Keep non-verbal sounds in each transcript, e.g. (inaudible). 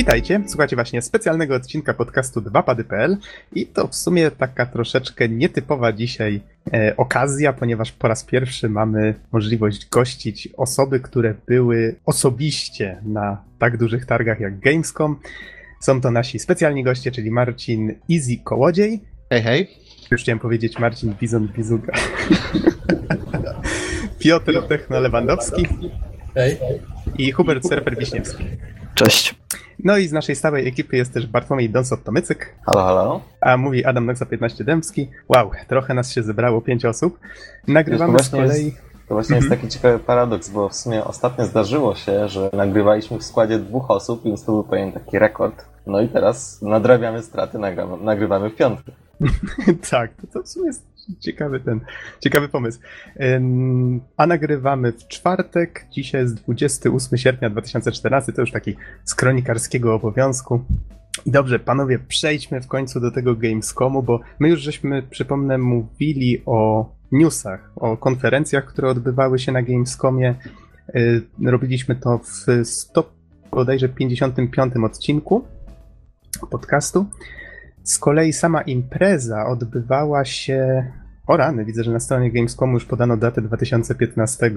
Witajcie, słuchajcie właśnie specjalnego odcinka podcastu 2pady.pl i to w sumie taka troszeczkę nietypowa dzisiaj e, okazja, ponieważ po raz pierwszy mamy możliwość gościć osoby, które były osobiście na tak dużych targach jak Gamescom. Są to nasi specjalni goście, czyli Marcin Easy Kołodziej. Hej, hej. Już chciałem powiedzieć Marcin Bizon Bizuga. (laughs) Piotr Techno-Lewandowski. Hej. I Hubert Surfer Wiśniewski. Cześć. No i z naszej stałej ekipy jest też Bartłomiej Donsot-Tomycyk. Halo, halo. A mówi Adam Noxa 15 Dębski. Wow, trochę nas się zebrało, pięć osób. Nagrywamy z kolei... Jest, to właśnie jest taki ciekawy paradoks, bo w sumie ostatnio zdarzyło się, że nagrywaliśmy w składzie dwóch osób, więc to był pewien taki rekord. No i teraz nadrabiamy straty, nagrywamy, nagrywamy w piątkę. (laughs) tak, to, to w sumie jest ciekawy ten, ciekawy pomysł. A nagrywamy w czwartek, dzisiaj jest 28 sierpnia 2014, to już taki z kronikarskiego obowiązku. I dobrze, panowie, przejdźmy w końcu do tego Gamescomu, bo my już żeśmy, przypomnę, mówili o newsach, o konferencjach, które odbywały się na Gamescomie. Y, Robiliśmy to w 100, bodajże 55 odcinku podcastu. Z kolei sama impreza odbywała się. O rany, widzę, że na stronie Gamescomu już podano datę 2015.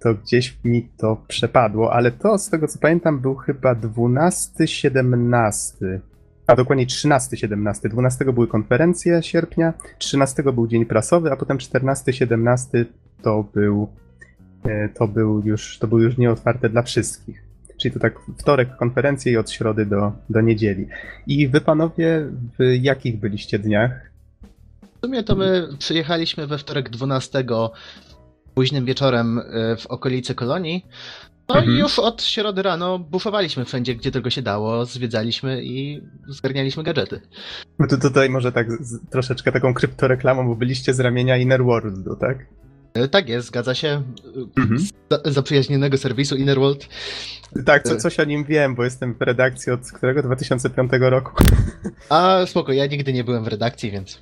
To gdzieś mi to przepadło, ale to z tego co pamiętam był chyba 12-17. A dokładnie 13-17. 12 były konferencje sierpnia, 13 był dzień prasowy, a potem 14-17 to był e, to był już to był już nieotwarte dla wszystkich. Czyli to tak wtorek konferencje i od środy do, do niedzieli. I wy panowie w jakich byliście dniach? W sumie to my przyjechaliśmy we wtorek 12 późnym wieczorem y, w okolicy kolonii. No Mhm. i już od środy rano bufowaliśmy wszędzie, gdzie tylko się dało, zwiedzaliśmy i zgarnialiśmy gadżety. No to tutaj może tak z, troszeczkę taką kryptoreklamą, bo byliście z ramienia Innerworldu, tak? Y, Tak jest, zgadza się. Y, Mhm. Za, zaprzyjaźnionego serwisu Innerworld. Tak, co, coś o nim wiem, bo jestem w redakcji od którego? 2005 roku. A spoko, ja nigdy nie byłem w redakcji, więc.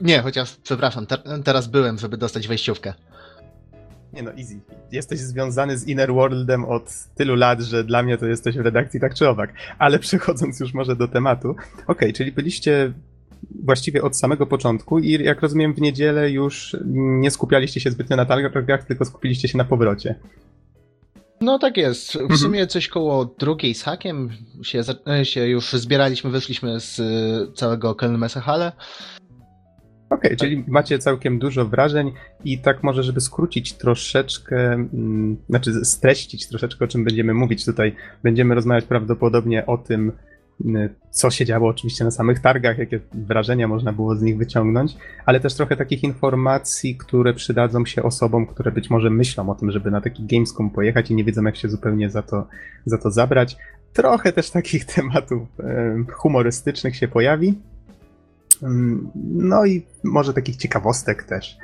Nie, chociaż, przepraszam, te, teraz byłem, żeby dostać wejściówkę. Nie no, easy. Jesteś związany z Innerworldem od tylu lat, że dla mnie to jesteś w redakcji tak czy owak. Ale przechodząc już może do tematu. Okej, czyli byliście właściwie od samego początku i jak rozumiem w niedzielę już nie skupialiście się zbytnio na targach, tylko skupiliście się na powrocie. No tak jest. W Mhm. sumie coś koło drugiej z hakiem się, za- się już zbieraliśmy, wyszliśmy z y, całego Kelmesa Halle. Okej, czyli macie całkiem dużo wrażeń i tak może, żeby skrócić troszeczkę, mm, znaczy streścić troszeczkę, o czym będziemy mówić tutaj. Będziemy rozmawiać prawdopodobnie o tym, co się działo oczywiście na samych targach, jakie wrażenia można było z nich wyciągnąć, ale też trochę takich informacji, które przydadzą się osobom, które być może myślą o tym, żeby na taki Gamescom pojechać i nie wiedzą, jak się zupełnie za to, za to zabrać. Trochę też takich (laughs) tematów em, humorystycznych się pojawi. Mm, No i może takich ciekawostek też.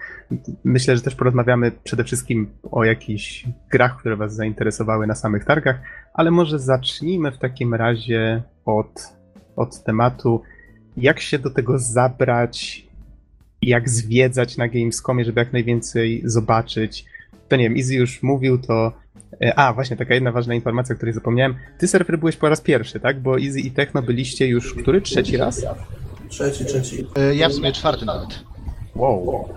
Myślę, że też porozmawiamy przede wszystkim o jakichś grach, które Was zainteresowały na samych targach, ale może zacznijmy w takim razie od, od tematu, jak się do tego zabrać, jak zwiedzać na Gamescomie, żeby jak najwięcej zobaczyć. To nie wiem, Izzy już mówił, to. e, A, właśnie, taka jedna ważna informacja, o której zapomniałem. Ty, surfer, byłeś po raz pierwszy, tak? Bo Izzy i Techno byliście już który? Trzeci raz? Trzeci, trzeci. Y, Ja w sumie czwarty nawet. Wow.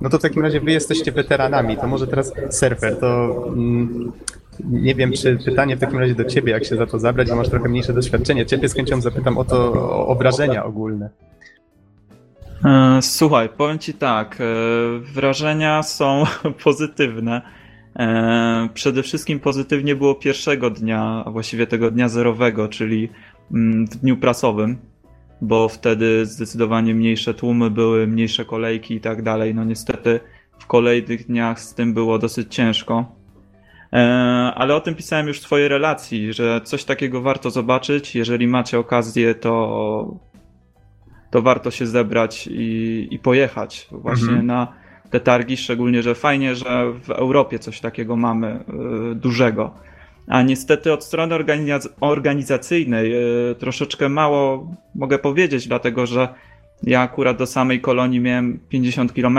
No to w takim razie wy jesteście weteranami, to może teraz surfer, to mm, nie wiem, czy pytanie w takim razie do ciebie, jak się za to zabrać, bo masz trochę mniejsze doświadczenie. Ciebie z chęcią zapytam o to, o, wrażenia ogólne. E, Słuchaj, powiem ci tak, e, wrażenia są (laughs) pozytywne. E, Przede wszystkim pozytywnie było pierwszego dnia, a właściwie tego dnia zerowego, czyli mm, w dniu prasowym, bo wtedy zdecydowanie mniejsze tłumy były, mniejsze kolejki i tak dalej. No niestety w kolejnych dniach z tym było dosyć ciężko. E, Ale o tym pisałem już w twojej relacji, że coś takiego warto zobaczyć. Jeżeli macie okazję, to to warto się zebrać i, i pojechać właśnie Mhm. na te targi, szczególnie, że fajnie, że w Europie coś takiego mamy y, dużego. A niestety od strony organiz- organizacyjnej y, troszeczkę mało mogę powiedzieć, dlatego że ja akurat do samej kolonii miałem 50 km,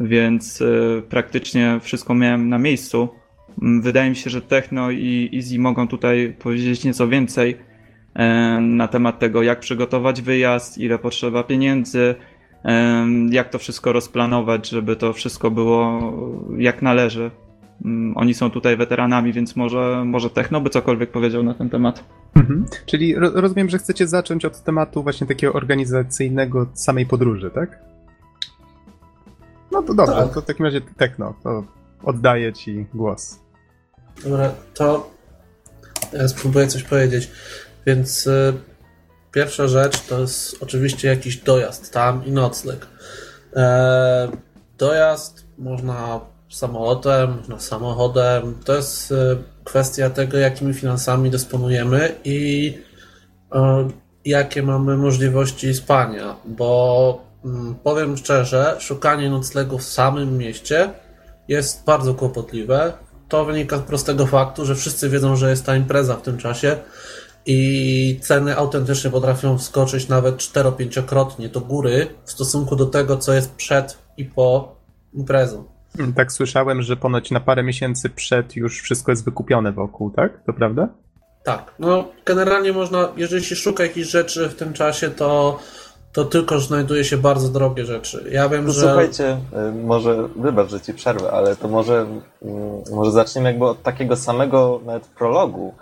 więc praktycznie wszystko miałem na miejscu. Mm, Wydaje mi się, że Techno i Easy mogą tutaj powiedzieć nieco więcej e, na temat tego, jak przygotować wyjazd, ile potrzeba pieniędzy, e, jak to wszystko rozplanować, żeby to wszystko było jak należy. Mm, Oni są tutaj weteranami, więc może, może Techno by cokolwiek powiedział na ten temat. Mhm. Czyli ro- rozumiem, że chcecie zacząć od tematu właśnie takiego organizacyjnego samej podróży, tak? No to dobrze, Tak. to w takim razie Tekno, to oddaję ci głos. Dobra, to ja spróbuję coś powiedzieć. Więc y, pierwsza rzecz to jest oczywiście jakiś dojazd tam i nocleg. E, dojazd można samolotem, można samochodem. To jest y, kwestia tego, jakimi finansami dysponujemy i y, jakie mamy możliwości spania, bo mm, powiem szczerze, szukanie noclegu w samym mieście jest bardzo kłopotliwe. To wynika z prostego faktu, że wszyscy wiedzą, że jest ta impreza w tym czasie i ceny autentycznie potrafią wskoczyć nawet 4-5krotnie do góry w stosunku do tego, co jest przed i po imprezą. Tak słyszałem, że ponoć na parę miesięcy przed już wszystko jest wykupione wokół, tak? To prawda? Tak, no generalnie można, jeżeli się szuka jakichś rzeczy w tym czasie, to, to tylko znajduje się bardzo drogie rzeczy. Ja wiem, No że... Słuchajcie, y, może wybacz, że ci przerwę, ale to może, mm, może zaczniemy jakby od takiego samego nawet prologu.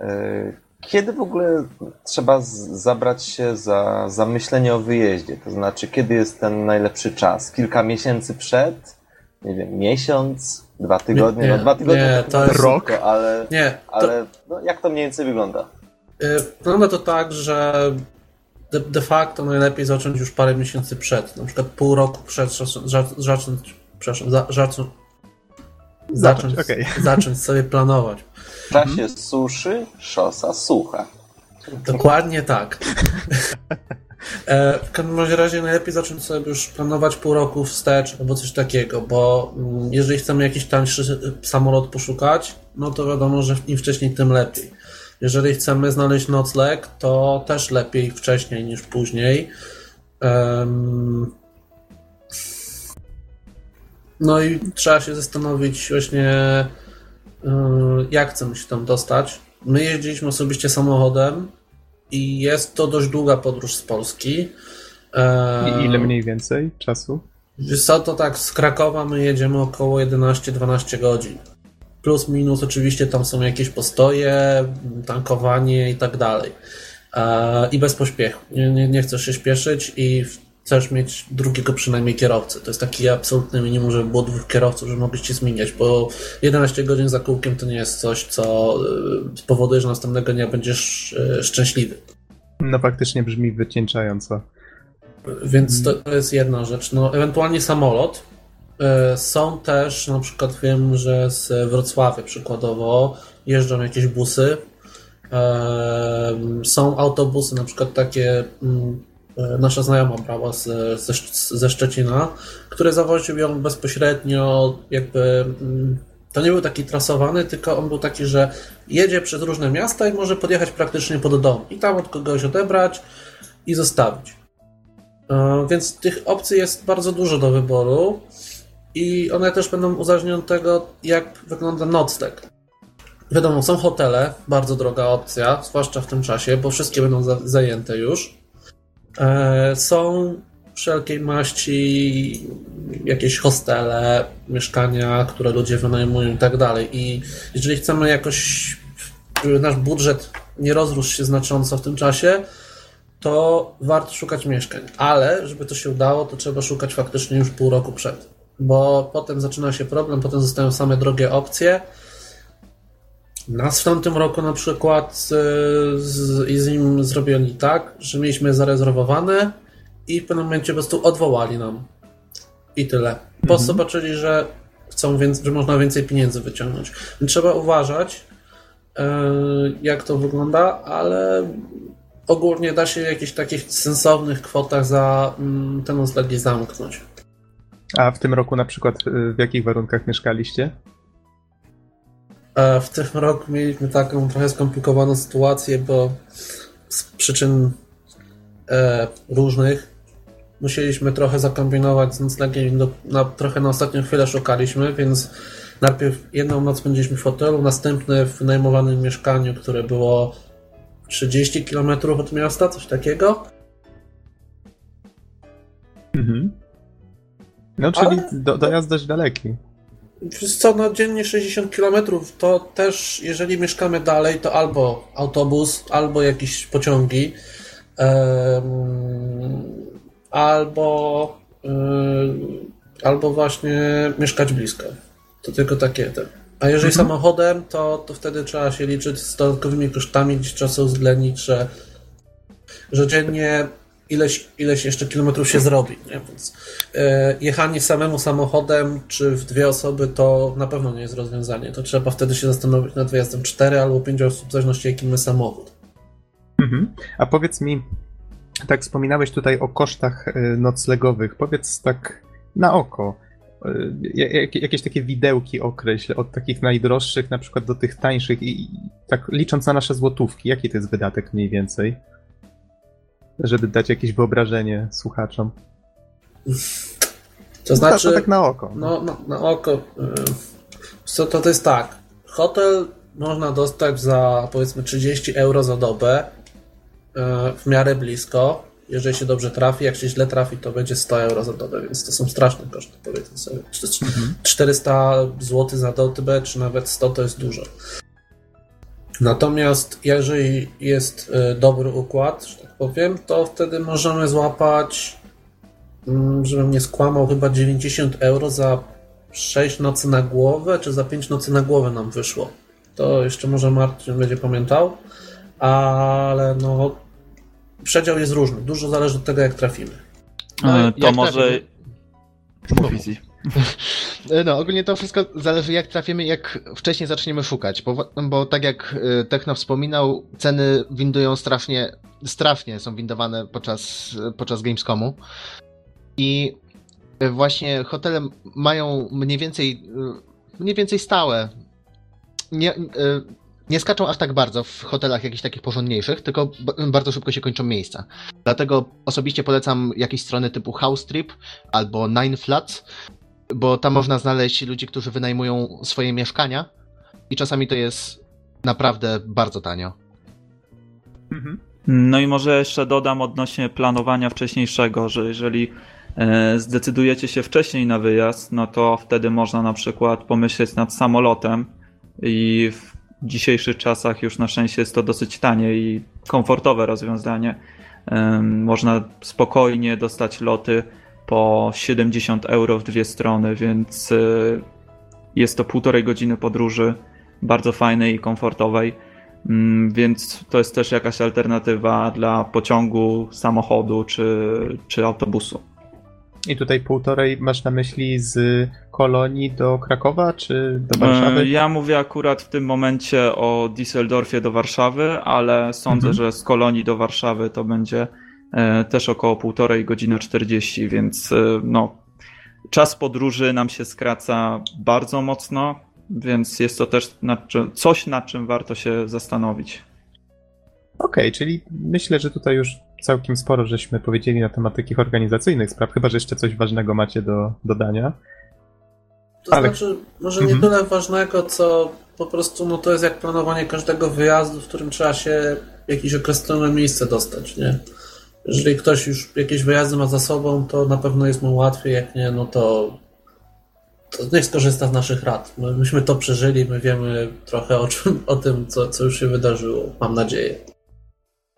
Y, Kiedy w ogóle trzeba zabrać się za, za myślenie o wyjeździe? To znaczy, kiedy jest ten najlepszy czas? Kilka miesięcy przed? Nie wiem, miesiąc? Dwa tygodnie? Nie, no dwa tygodnie nie, to, to jest- szybko, ale, Nie, to, ale no, jak to mniej więcej wygląda? Y, Wygląda to tak, że de, de facto najlepiej zacząć już parę miesięcy przed, na przykład pół roku przed, zacząć, przepraszam, za, zacząć, Zacząć, okej. (laughs) zacząć sobie planować. W czasie suszy szosa sucha. Dokładnie tak. (laughs) E, W każdym razie razie najlepiej zacząć sobie już planować pół roku wstecz albo coś takiego, bo mm, jeżeli chcemy jakiś tańszy samolot poszukać, no to wiadomo, że im wcześniej, tym lepiej. Jeżeli chcemy znaleźć nocleg, to też lepiej wcześniej niż później. Em, No i trzeba się zastanowić właśnie, y, jak chcemy się tam dostać. My jeździliśmy osobiście samochodem i jest to dość długa podróż z Polski. I ile mniej więcej czasu? Wiesz to tak, z Krakowa my jedziemy około 11-12 godzin. Plus minus oczywiście tam są jakieś postoje, tankowanie i tak dalej. E, I bez pośpiechu. Nie, nie, nie chcesz się śpieszyć i chcesz mieć drugiego przynajmniej kierowcę. To jest taki absolutny minimum, żeby było dwóch kierowców, żeby mogli ci zmieniać, bo 11 godzin za kółkiem to nie jest coś, co e, spowoduje, że następnego dnia będziesz e, szczęśliwy. No faktycznie brzmi wycieńczająco. Więc to, to jest jedna rzecz. No, ewentualnie samolot. E, Są też, na przykład wiem, że z Wrocławia przykładowo jeżdżą jakieś busy. E, Są autobusy, na przykład takie mm, e, nasza znajoma brała ze, ze Szczecina, które zawoził ją bezpośrednio jakby mm, to nie był taki trasowany, tylko on był taki, że jedzie przez różne miasta i może podjechać praktycznie pod dom i tam od kogoś odebrać i zostawić. Więc tych opcji jest bardzo dużo do wyboru i one też będą uzależnione od tego, jak wygląda nocleg. Wiadomo, są hotele, bardzo droga opcja, zwłaszcza w tym czasie, bo wszystkie będą za- zajęte już. E, Są wszelkiej maści jakieś hostele, mieszkania, które ludzie wynajmują i tak dalej. I jeżeli chcemy jakoś, żeby nasz budżet nie rozrósł się znacząco w tym czasie, to warto szukać mieszkań. Ale, żeby to się udało, to trzeba szukać faktycznie już pół roku przed. Bo potem zaczyna się problem, potem zostają same drogie opcje. Nas w tamtym roku na przykład z, z, i z nim zrobili tak, że mieliśmy zarezerwowane i w pewnym momencie po prostu odwołali nam. I tyle. Bo Mhm. zobaczyli, że chcą więcej, że można więcej pieniędzy wyciągnąć. Więc trzeba uważać, e, jak to wygląda, ale ogólnie da się w jakichś takich sensownych kwotach za mm, te noclegi zamknąć. A w tym roku na przykład y, w jakich warunkach mieszkaliście? E, W tym roku mieliśmy taką trochę skomplikowaną sytuację, bo z przyczyn e, różnych musieliśmy trochę zakombinować z noclegiem. Do, na, trochę na ostatnią chwilę szukaliśmy, więc najpierw jedną noc spędziliśmy w hotelu, następne w wynajmowanym mieszkaniu, które było 30 km od miasta, coś takiego. Mhm. No, czyli Ale- do, dojazd dość daleki. Wiesz co, no dziennie 60 km to też, jeżeli mieszkamy dalej, to albo autobus, albo jakieś pociągi, em, albo, em, albo właśnie mieszkać blisko. To tylko takie te. A jeżeli Mhm. samochodem, to, to wtedy trzeba się liczyć z dodatkowymi kosztami, gdzie trzeba uwzględnić, że, że dziennie ileś, ileś jeszcze kilometrów się zrobi. Nie? Więc e, jechanie samemu samochodem czy w dwie osoby to na pewno nie jest rozwiązanie. To trzeba wtedy się zastanowić nad wyjazdem 4 albo 5 osób, w zależności jaki my samochód. Mhm. A powiedz mi, tak wspominałeś tutaj o kosztach y, noclegowych. Powiedz tak na oko, jak- jakieś takie widełki określ, od takich najdroższych na przykład do tych tańszych i tak licząc na nasze złotówki, jaki to jest wydatek mniej więcej? Żeby dać jakieś wyobrażenie słuchaczom. To No, znaczy, tak na oko. no, na, na oko, y, co to, to jest tak. Hotel można dostać za powiedzmy 30 euro za dobę y, w miarę blisko. Jeżeli się dobrze trafi, jak się źle trafi, to będzie 100 euro za dobę, więc to są straszne koszty, powiedzmy sobie. Czy to jest 400 zł za dobę, czy nawet 100 to jest dużo. Natomiast jeżeli jest y, dobry układ, że tak powiem, to wtedy możemy złapać, mm, żebym nie skłamał, chyba 90 euro za 6 nocy na głowę, czy za 5 nocy na głowę nam wyszło. To jeszcze może Marcin będzie pamiętał, ale no przedział jest różny. Dużo zależy od tego, jak trafimy. No, E, jak to może. trafimy-. E, No, ogólnie to wszystko zależy jak trafimy, jak wcześniej zaczniemy szukać, bo, bo tak jak e, Techno wspominał, ceny windują strasznie, strasznie są windowane podczas, podczas Gamescomu i e, właśnie hotele mają mniej więcej, e, mniej więcej stałe, nie, e, nie skaczą aż tak bardzo w hotelach jakichś takich porządniejszych, tylko bardzo szybko się kończą miejsca. Dlatego osobiście polecam jakieś strony typu House Trip albo Nine Flats, bo tam można znaleźć ludzi, którzy wynajmują swoje mieszkania i czasami to jest naprawdę bardzo tanio. Mhm. No i może jeszcze dodam odnośnie planowania wcześniejszego, że jeżeli e, zdecydujecie się wcześniej na wyjazd, no to wtedy można na przykład pomyśleć nad samolotem i w dzisiejszych czasach już na szczęście jest to dosyć tanie i komfortowe rozwiązanie. Można spokojnie dostać loty po 70 euro w dwie strony, więc e, jest to półtorej godziny podróży, bardzo fajnej i komfortowej. Mm, Więc to jest też jakaś alternatywa dla pociągu, samochodu czy, czy autobusu. I tutaj półtorej masz na myśli z Kolonii do Krakowa, czy do Warszawy? E, Ja mówię akurat w tym momencie o Düsseldorfie do Warszawy, ale sądzę, Mhm. że z Kolonii do Warszawy to będzie też około półtorej godziny 40, więc e, no, czas podróży nam się skraca bardzo mocno, więc jest to też nad czym, coś, nad czym warto się zastanowić. Okej, czyli myślę, że tutaj już całkiem sporo żeśmy powiedzieli na temat takich organizacyjnych spraw, chyba że jeszcze coś ważnego macie do dodania. To Ale- znaczy, może nie Mhm. tyle ważnego, co po prostu no to jest jak planowanie każdego wyjazdu, w którym trzeba się w jakieś określone miejsce dostać, nie? Jeżeli ktoś już jakieś wyjazdy ma za sobą, to na pewno jest mu łatwiej, jak nie, no to, to niech skorzysta z naszych rad. My, myśmy to przeżyli, my wiemy trochę o, czym, o tym, co, co już się wydarzyło, mam nadzieję.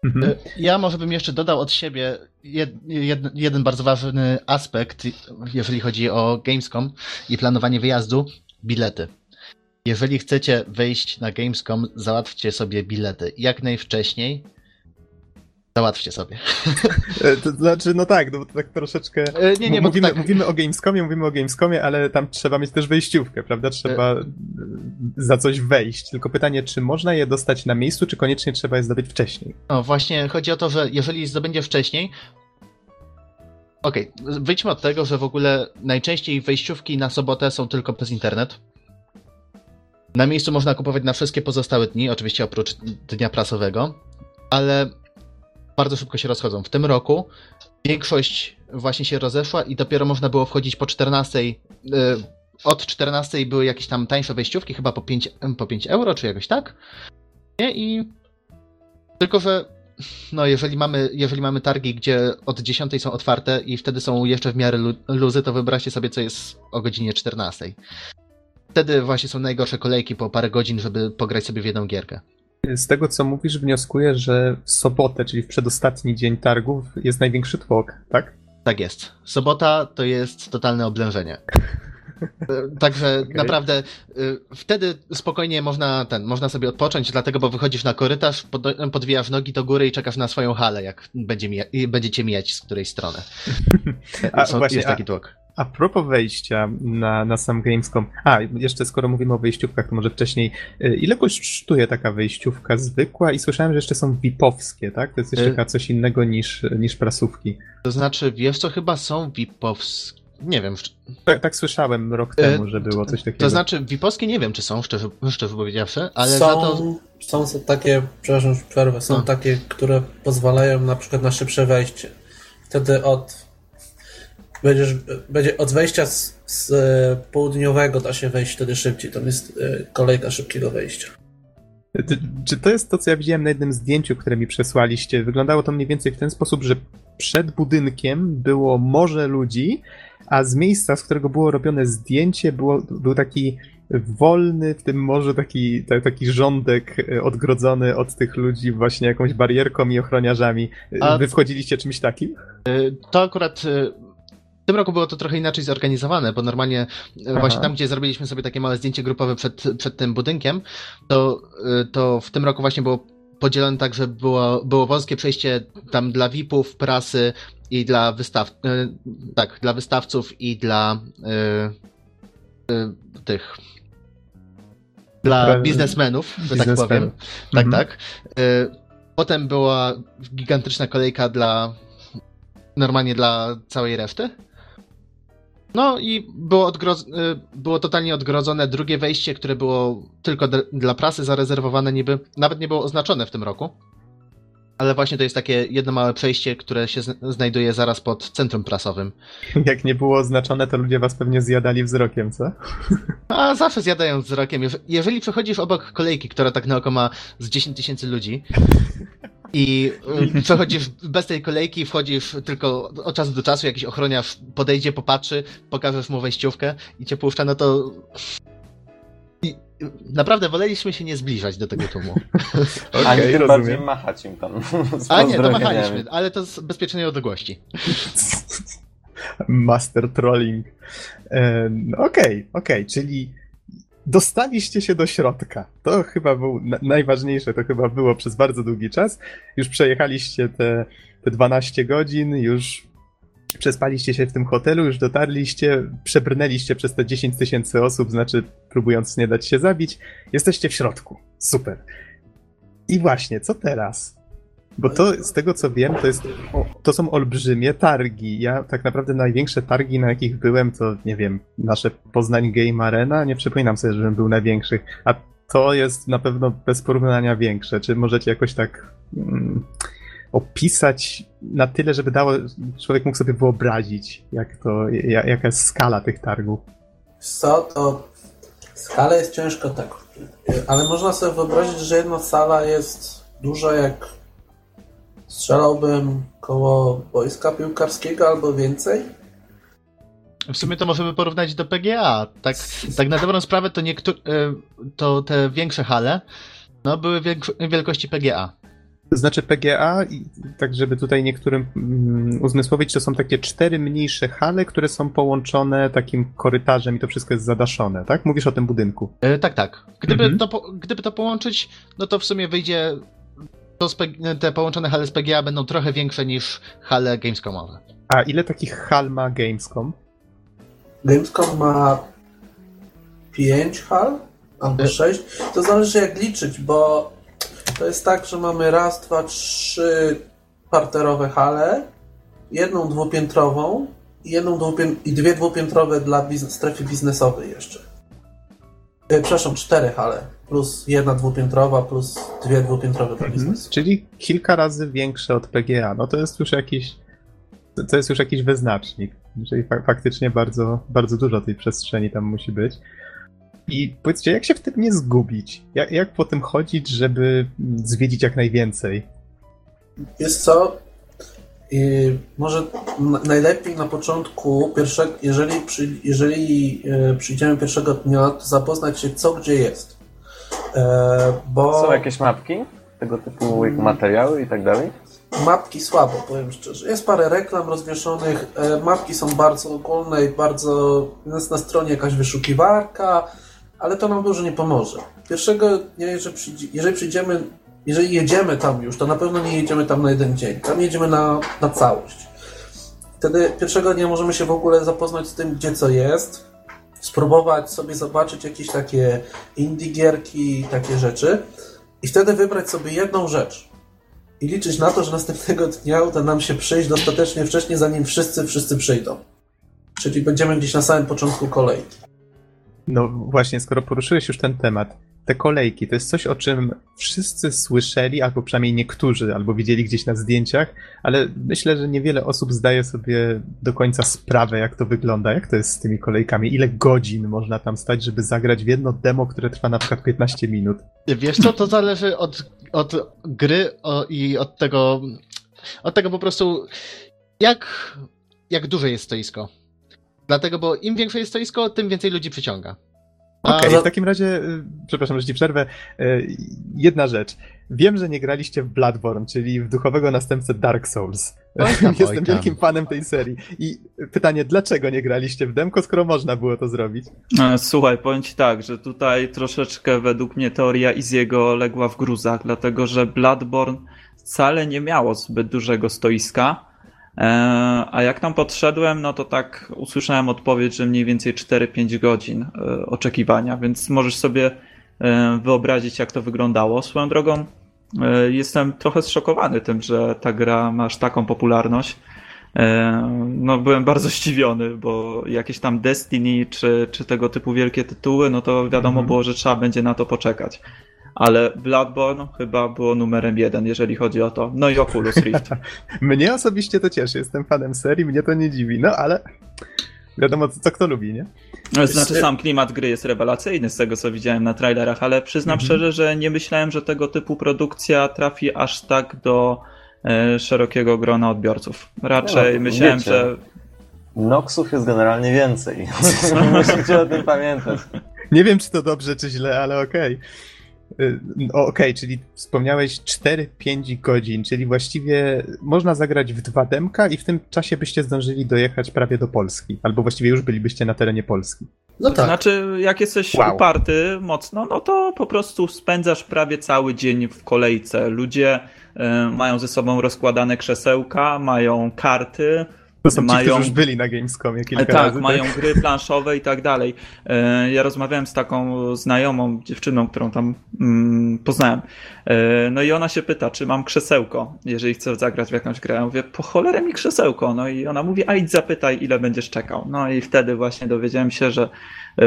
Mhm. E, Ja może bym jeszcze dodał od siebie jed, jed, jeden bardzo ważny aspekt, jeżeli chodzi o Gamescom i planowanie wyjazdu, bilety. Jeżeli chcecie wejść na Gamescom, załatwcie sobie bilety jak najwcześniej. Załatwcie sobie. (laughs) E, To znaczy, no tak, no, tak troszeczkę. E, Nie, nie, mówimy, tak, mówimy o Gamescomie, mówimy o Gamescomie, ale tam trzeba mieć też wejściówkę, prawda? Trzeba e, za coś wejść. Tylko pytanie, czy można je dostać na miejscu, czy koniecznie trzeba je zdobyć wcześniej? No właśnie, chodzi o to, że jeżeli zdobędzie wcześniej. Okej, wyjdźmy od tego, że w ogóle najczęściej wejściówki na sobotę są tylko przez internet. Na miejscu można kupować na wszystkie pozostałe dni, oczywiście oprócz dnia prasowego, ale bardzo szybko się rozchodzą. W tym roku większość właśnie się rozeszła i dopiero można było wchodzić po 14 y, od 14 były jakieś tam tańsze wejściówki, chyba po 5, po 5 euro, czy jakoś tak. Nie? I tylko, że no jeżeli mamy, jeżeli mamy targi, gdzie od 10 są otwarte i wtedy są jeszcze w miarę lu- luzy, to wyobraźcie sobie, co jest o godzinie 14. Wtedy właśnie są najgorsze kolejki po parę godzin, żeby pograć sobie w jedną gierkę. Z tego, co mówisz, wnioskuję, że w sobotę, czyli w przedostatni dzień targów, jest największy tłok, tak? Tak jest. Sobota to jest totalne oblężenie. (laughs) Także Okej. naprawdę y, wtedy spokojnie można ten, można sobie odpocząć, dlatego bo wychodzisz na korytarz, pod, podwijasz nogi do góry i czekasz na swoją halę, jak będzie mija, będziecie mijać z której strony. (laughs) A, Są, właśnie, jest taki tłok. A propos wejścia na, na sam Gamescom. A, jeszcze skoro mówimy o wejściówkach, to może wcześniej. y, Ile kosztuje taka wejściówka zwykła? I słyszałem, że jeszcze są VIP-owskie, tak? To jest jeszcze Y- chyba coś innego niż, niż prasówki. To znaczy, wiesz co, chyba są VIP-ows... Nie wiem, Tak, tak słyszałem rok temu, że było coś takiego. to znaczy VIP-owskie nie wiem, czy są, szczerze, szczerze powiedziawszy, ale są, za to... są takie, przepraszam, przerwę, są No. takie, które pozwalają na przykład na szybsze wejście. Wtedy od będziesz, będzie od wejścia z, z e, południowego da się wejść wtedy szybciej. Tam jest e, kolejka szybkiego wejścia. Czy to jest to, co ja widziałem na jednym zdjęciu, które mi przesłaliście? Wyglądało to mniej więcej w ten sposób, że przed budynkiem było morze ludzi, a z miejsca, z którego było robione zdjęcie, było, był taki wolny w tym morzu taki, ta, taki rządek e, odgrodzony od tych ludzi właśnie jakąś barierką i ochroniarzami. A- Wy wchodziliście czymś takim? To akurat tym roku było to trochę inaczej zorganizowane, bo normalnie y, Aha. właśnie tam, gdzie zrobiliśmy sobie takie małe zdjęcie grupowe przed, przed tym budynkiem, to, y, to w tym roku właśnie było podzielone tak, że było, było wąskie przejście tam dla VIP-ów, prasy i dla wystaw, y, tak, dla wystawców i dla y, y, tych dla biznesmenów, że tak powiem. Tak, Mhm. tak. Potem była gigantyczna kolejka dla normalnie dla całej reszty. No i było, y, było totalnie odgrodzone drugie wejście, które było tylko dla prasy zarezerwowane niby, nawet nie było oznaczone w tym roku. Ale właśnie to jest takie jedno małe przejście, które się zn- znajduje zaraz pod centrum prasowym. (laughs) Jak nie było oznaczone, to ludzie was pewnie zjadali wzrokiem, co? A zawsze zjadają wzrokiem. Jeż- Jeżeli przechodzisz obok kolejki, która tak na oko ma z 10 tysięcy ludzi (laughs) i y, przechodzisz bez tej kolejki, wchodzisz tylko od czasu do czasu, jakiś ochroniarz podejdzie, popatrzy, pokażesz mu wejściówkę i cię puszcza, no to... I naprawdę woleliśmy się nie zbliżać do tego tłumu. (laughs) Ani tym rozumiem. bardziej machać im tam. A nie, to machaliśmy, ale to z bezpiecznej odległości. Master trolling. E, no Okej, okej, czyli dostaliście się do środka. To chyba był na- najważniejsze, to chyba było przez bardzo długi czas. Już przejechaliście te, te 12 godzin, już przespaliście się w tym hotelu, już dotarliście, przebrnęliście przez te 10 tysięcy osób, znaczy próbując nie dać się zabić. Jesteście w środku. Super. I właśnie, co teraz? Bo to, z tego co wiem, to, jest, to są olbrzymie targi. Ja tak naprawdę największe targi, na jakich byłem, to nie wiem, nasze Poznań Game Arena. Nie przypominam sobie, żebym był na większych. A to jest na pewno bez porównania większe. Czy możecie jakoś tak mm, opisać na tyle, żeby dało, człowiek mógł sobie wyobrazić, jak to, ja, jaka jest skala tych targów? Co to skala jest ciężko tak, ale można sobie wyobrazić, że jedna sala jest duża jak strzelałbym koło boiska piłkarskiego albo więcej. W sumie to możemy porównać do PGA. Tak, tak na dobrą sprawę to, niektó- y, to te większe hale no, były wielk- wielkości PGA. To znaczy PGA, i tak żeby tutaj niektórym mm, uzmysłowić, to są takie cztery mniejsze hale, które są połączone takim korytarzem i to wszystko jest zadaszone, tak? Mówisz o tym budynku. E, tak, tak. Gdyby, Mhm. to, gdyby to połączyć, no to w sumie wyjdzie. To te połączone hale z PGA będą trochę większe niż hale Gamescomowe. A ile takich hal ma Gamescom? Gamescom ma 5 hal albo Y- 6. To zależy jak liczyć, bo to jest tak, że mamy raz, dwa, trzy parterowe hale, jedną dwupiętrową i, jedną dwupię- i dwie dwupiętrowe dla biznes- strefy biznesowej jeszcze. E, przepraszam, cztery hale. Plus jedna dwupiętrowa, plus dwie dwupiętrowe Mhm. Czyli kilka razy większe od PGA. No to jest już jakiś. to- jest już jakiś wyznacznik. Czyli fa- faktycznie bardzo, bardzo dużo tej przestrzeni tam musi być. I powiedzcie, jak się w tym nie zgubić? Jak, jak po tym chodzić, żeby zwiedzić jak najwięcej? Jest co? Może n- najlepiej na początku, jeżeli, przy, jeżeli e, przyjdziemy pierwszego dnia, to zapoznać się co gdzie jest. E, bo Są jakieś mapki tego typu materiały i tak dalej? mapki słabo, powiem szczerze. Jest parę reklam rozwieszonych, e, mapki są bardzo ogólne i bardzo... Jest na stronie jakaś wyszukiwarka, ale to nam dużo nie pomoże. Pierwszego dnia, jeżeli, przyjdzie, jeżeli przyjdziemy, jeżeli jedziemy tam już, to na pewno nie jedziemy tam na jeden dzień. Tam jedziemy na, na całość. Wtedy pierwszego dnia możemy się w ogóle zapoznać z tym, gdzie co jest, spróbować sobie zobaczyć jakieś takie indie gierki, takie rzeczy i wtedy wybrać sobie jedną rzecz i liczyć na to, że następnego dnia uda nam się przyjść dostatecznie wcześnie, zanim wszyscy, wszyscy przyjdą. Czyli będziemy gdzieś na samym początku kolejki. No właśnie, skoro poruszyłeś już ten temat, te kolejki to jest coś, o czym wszyscy słyszeli, albo przynajmniej niektórzy, albo widzieli gdzieś na zdjęciach, ale myślę, że niewiele osób zdaje sobie do końca sprawę, jak to wygląda, jak to jest z tymi kolejkami, ile godzin można tam stać, żeby zagrać w jedno demo, które trwa na przykład 15 minut. Wiesz co, to zależy od, od gry i od tego, od tego po prostu, jak, jak duże jest stoisko. Dlatego, bo im większe jest stoisko, tym więcej ludzi przyciąga. A- Okej, za- w takim razie, y, przepraszam, że ci przerwę. Y, Jedna rzecz. Wiem, że nie graliście w Bloodborne, czyli w duchowego następcę Dark Souls. Oj tam, (laughs) Jestem tam. wielkim fanem tej serii. I pytanie, dlaczego nie graliście w demko, skoro można było to zrobić? E, Słuchaj, powiem ci tak, że tutaj troszeczkę według mnie teoria Iziego legła w gruzach, dlatego że Bloodborne wcale nie miało zbyt dużego stoiska. E, A jak tam podszedłem, no to tak usłyszałem odpowiedź, że mniej więcej 4-5 godzin e, oczekiwania, więc możesz sobie e, wyobrazić, jak to wyglądało. Swoją drogą, jestem trochę zszokowany tym, że ta gra ma aż taką popularność. No, byłem bardzo zdziwiony, bo jakieś tam Destiny czy, czy tego typu wielkie tytuły, no to wiadomo Mhm. było, że trzeba będzie na to poczekać. Ale Bloodborne chyba było numerem jeden, jeżeli chodzi o to. No i Oculus (laughs) Rift. Mnie osobiście to cieszy, jestem fanem serii, mnie to nie dziwi, no ale wiadomo, co, co kto lubi, nie? Znaczy sam klimat gry jest rewelacyjny z tego, co widziałem na trailerach, ale przyznam Mhm. szczerze, że nie myślałem, że tego typu produkcja trafi aż tak do e, szerokiego grona odbiorców. Raczej No, myślałem, wiecie. że Noxów jest generalnie więcej. (laughs) Musicie o tym pamiętać. Nie wiem, czy to dobrze, czy źle, ale okej. Y, o, Okej, czyli wspomniałeś 4-5 godzin, czyli właściwie można zagrać w dwa demka i w tym czasie byście zdążyli dojechać prawie do Polski. Albo właściwie już bylibyście na terenie Polski. No tak. Znaczy, jak jesteś Wow. uparty mocno, no to po prostu spędzasz prawie cały dzień w kolejce. Ludzie e, mają ze sobą rozkładane krzesełka, mają karty, To są ci, Mają- którzy już byli na Gamescomie kilka tak, razy. mają gry planszowe i tak dalej. E, Ja rozmawiałem z taką znajomą dziewczyną, którą tam mm, poznałem. E, No i ona się pyta, czy mam krzesełko, jeżeli chcę zagrać w jakąś grę. Ja mówię, po cholerę mi krzesełko. No i ona mówi, a idź zapytaj, ile będziesz czekał. No i wtedy właśnie dowiedziałem się, że e,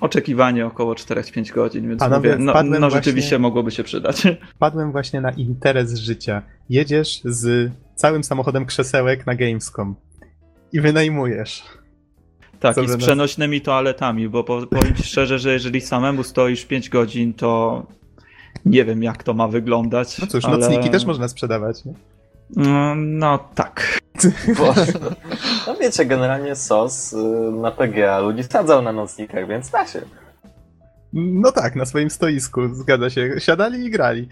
oczekiwanie około 4-5 godzin, więc Panowie, mówię, no, no właśnie- rzeczywiście mogłoby się przydać. Wpadłem właśnie na interes życia. Jedziesz z całym samochodem krzesełek na Gamescom i wynajmujesz. Tak, Co i z przenośnymi toaletami, bo po- powiem ci szczerze, że jeżeli samemu stoisz 5 godzin, to nie wiem jak to ma wyglądać. No cóż, ale... nocniki też można sprzedawać. Nie? No, no tak. (laughs) Bo, no wiecie, generalnie SOS y, na PGA ludzi sadzał na nocnikach, więc da się. No tak, na swoim stoisku, zgadza się. Siadali i grali.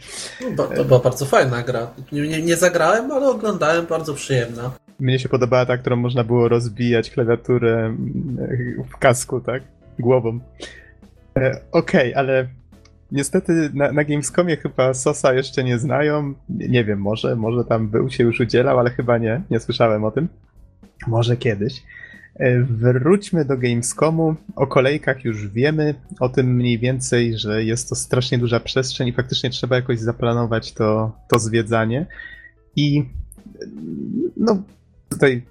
Ba- To była bardzo fajna gra. Nie, nie, zagrałem, ale oglądałem, bardzo przyjemna. Mnie się podobała ta, którą można było rozbijać klawiaturę mm, w kasku, tak? Głową. E, Okej, ale niestety na, na Gamescomie chyba Sosa jeszcze nie znają. Nie, nie wiem, może, może tam był, się już udzielał, ale chyba nie. Nie słyszałem o tym. Może kiedyś. E, Wróćmy do Gamescomu. O kolejkach już wiemy, o tym mniej więcej, że jest to strasznie duża przestrzeń i faktycznie trzeba jakoś zaplanować to, to zwiedzanie. I no, tutaj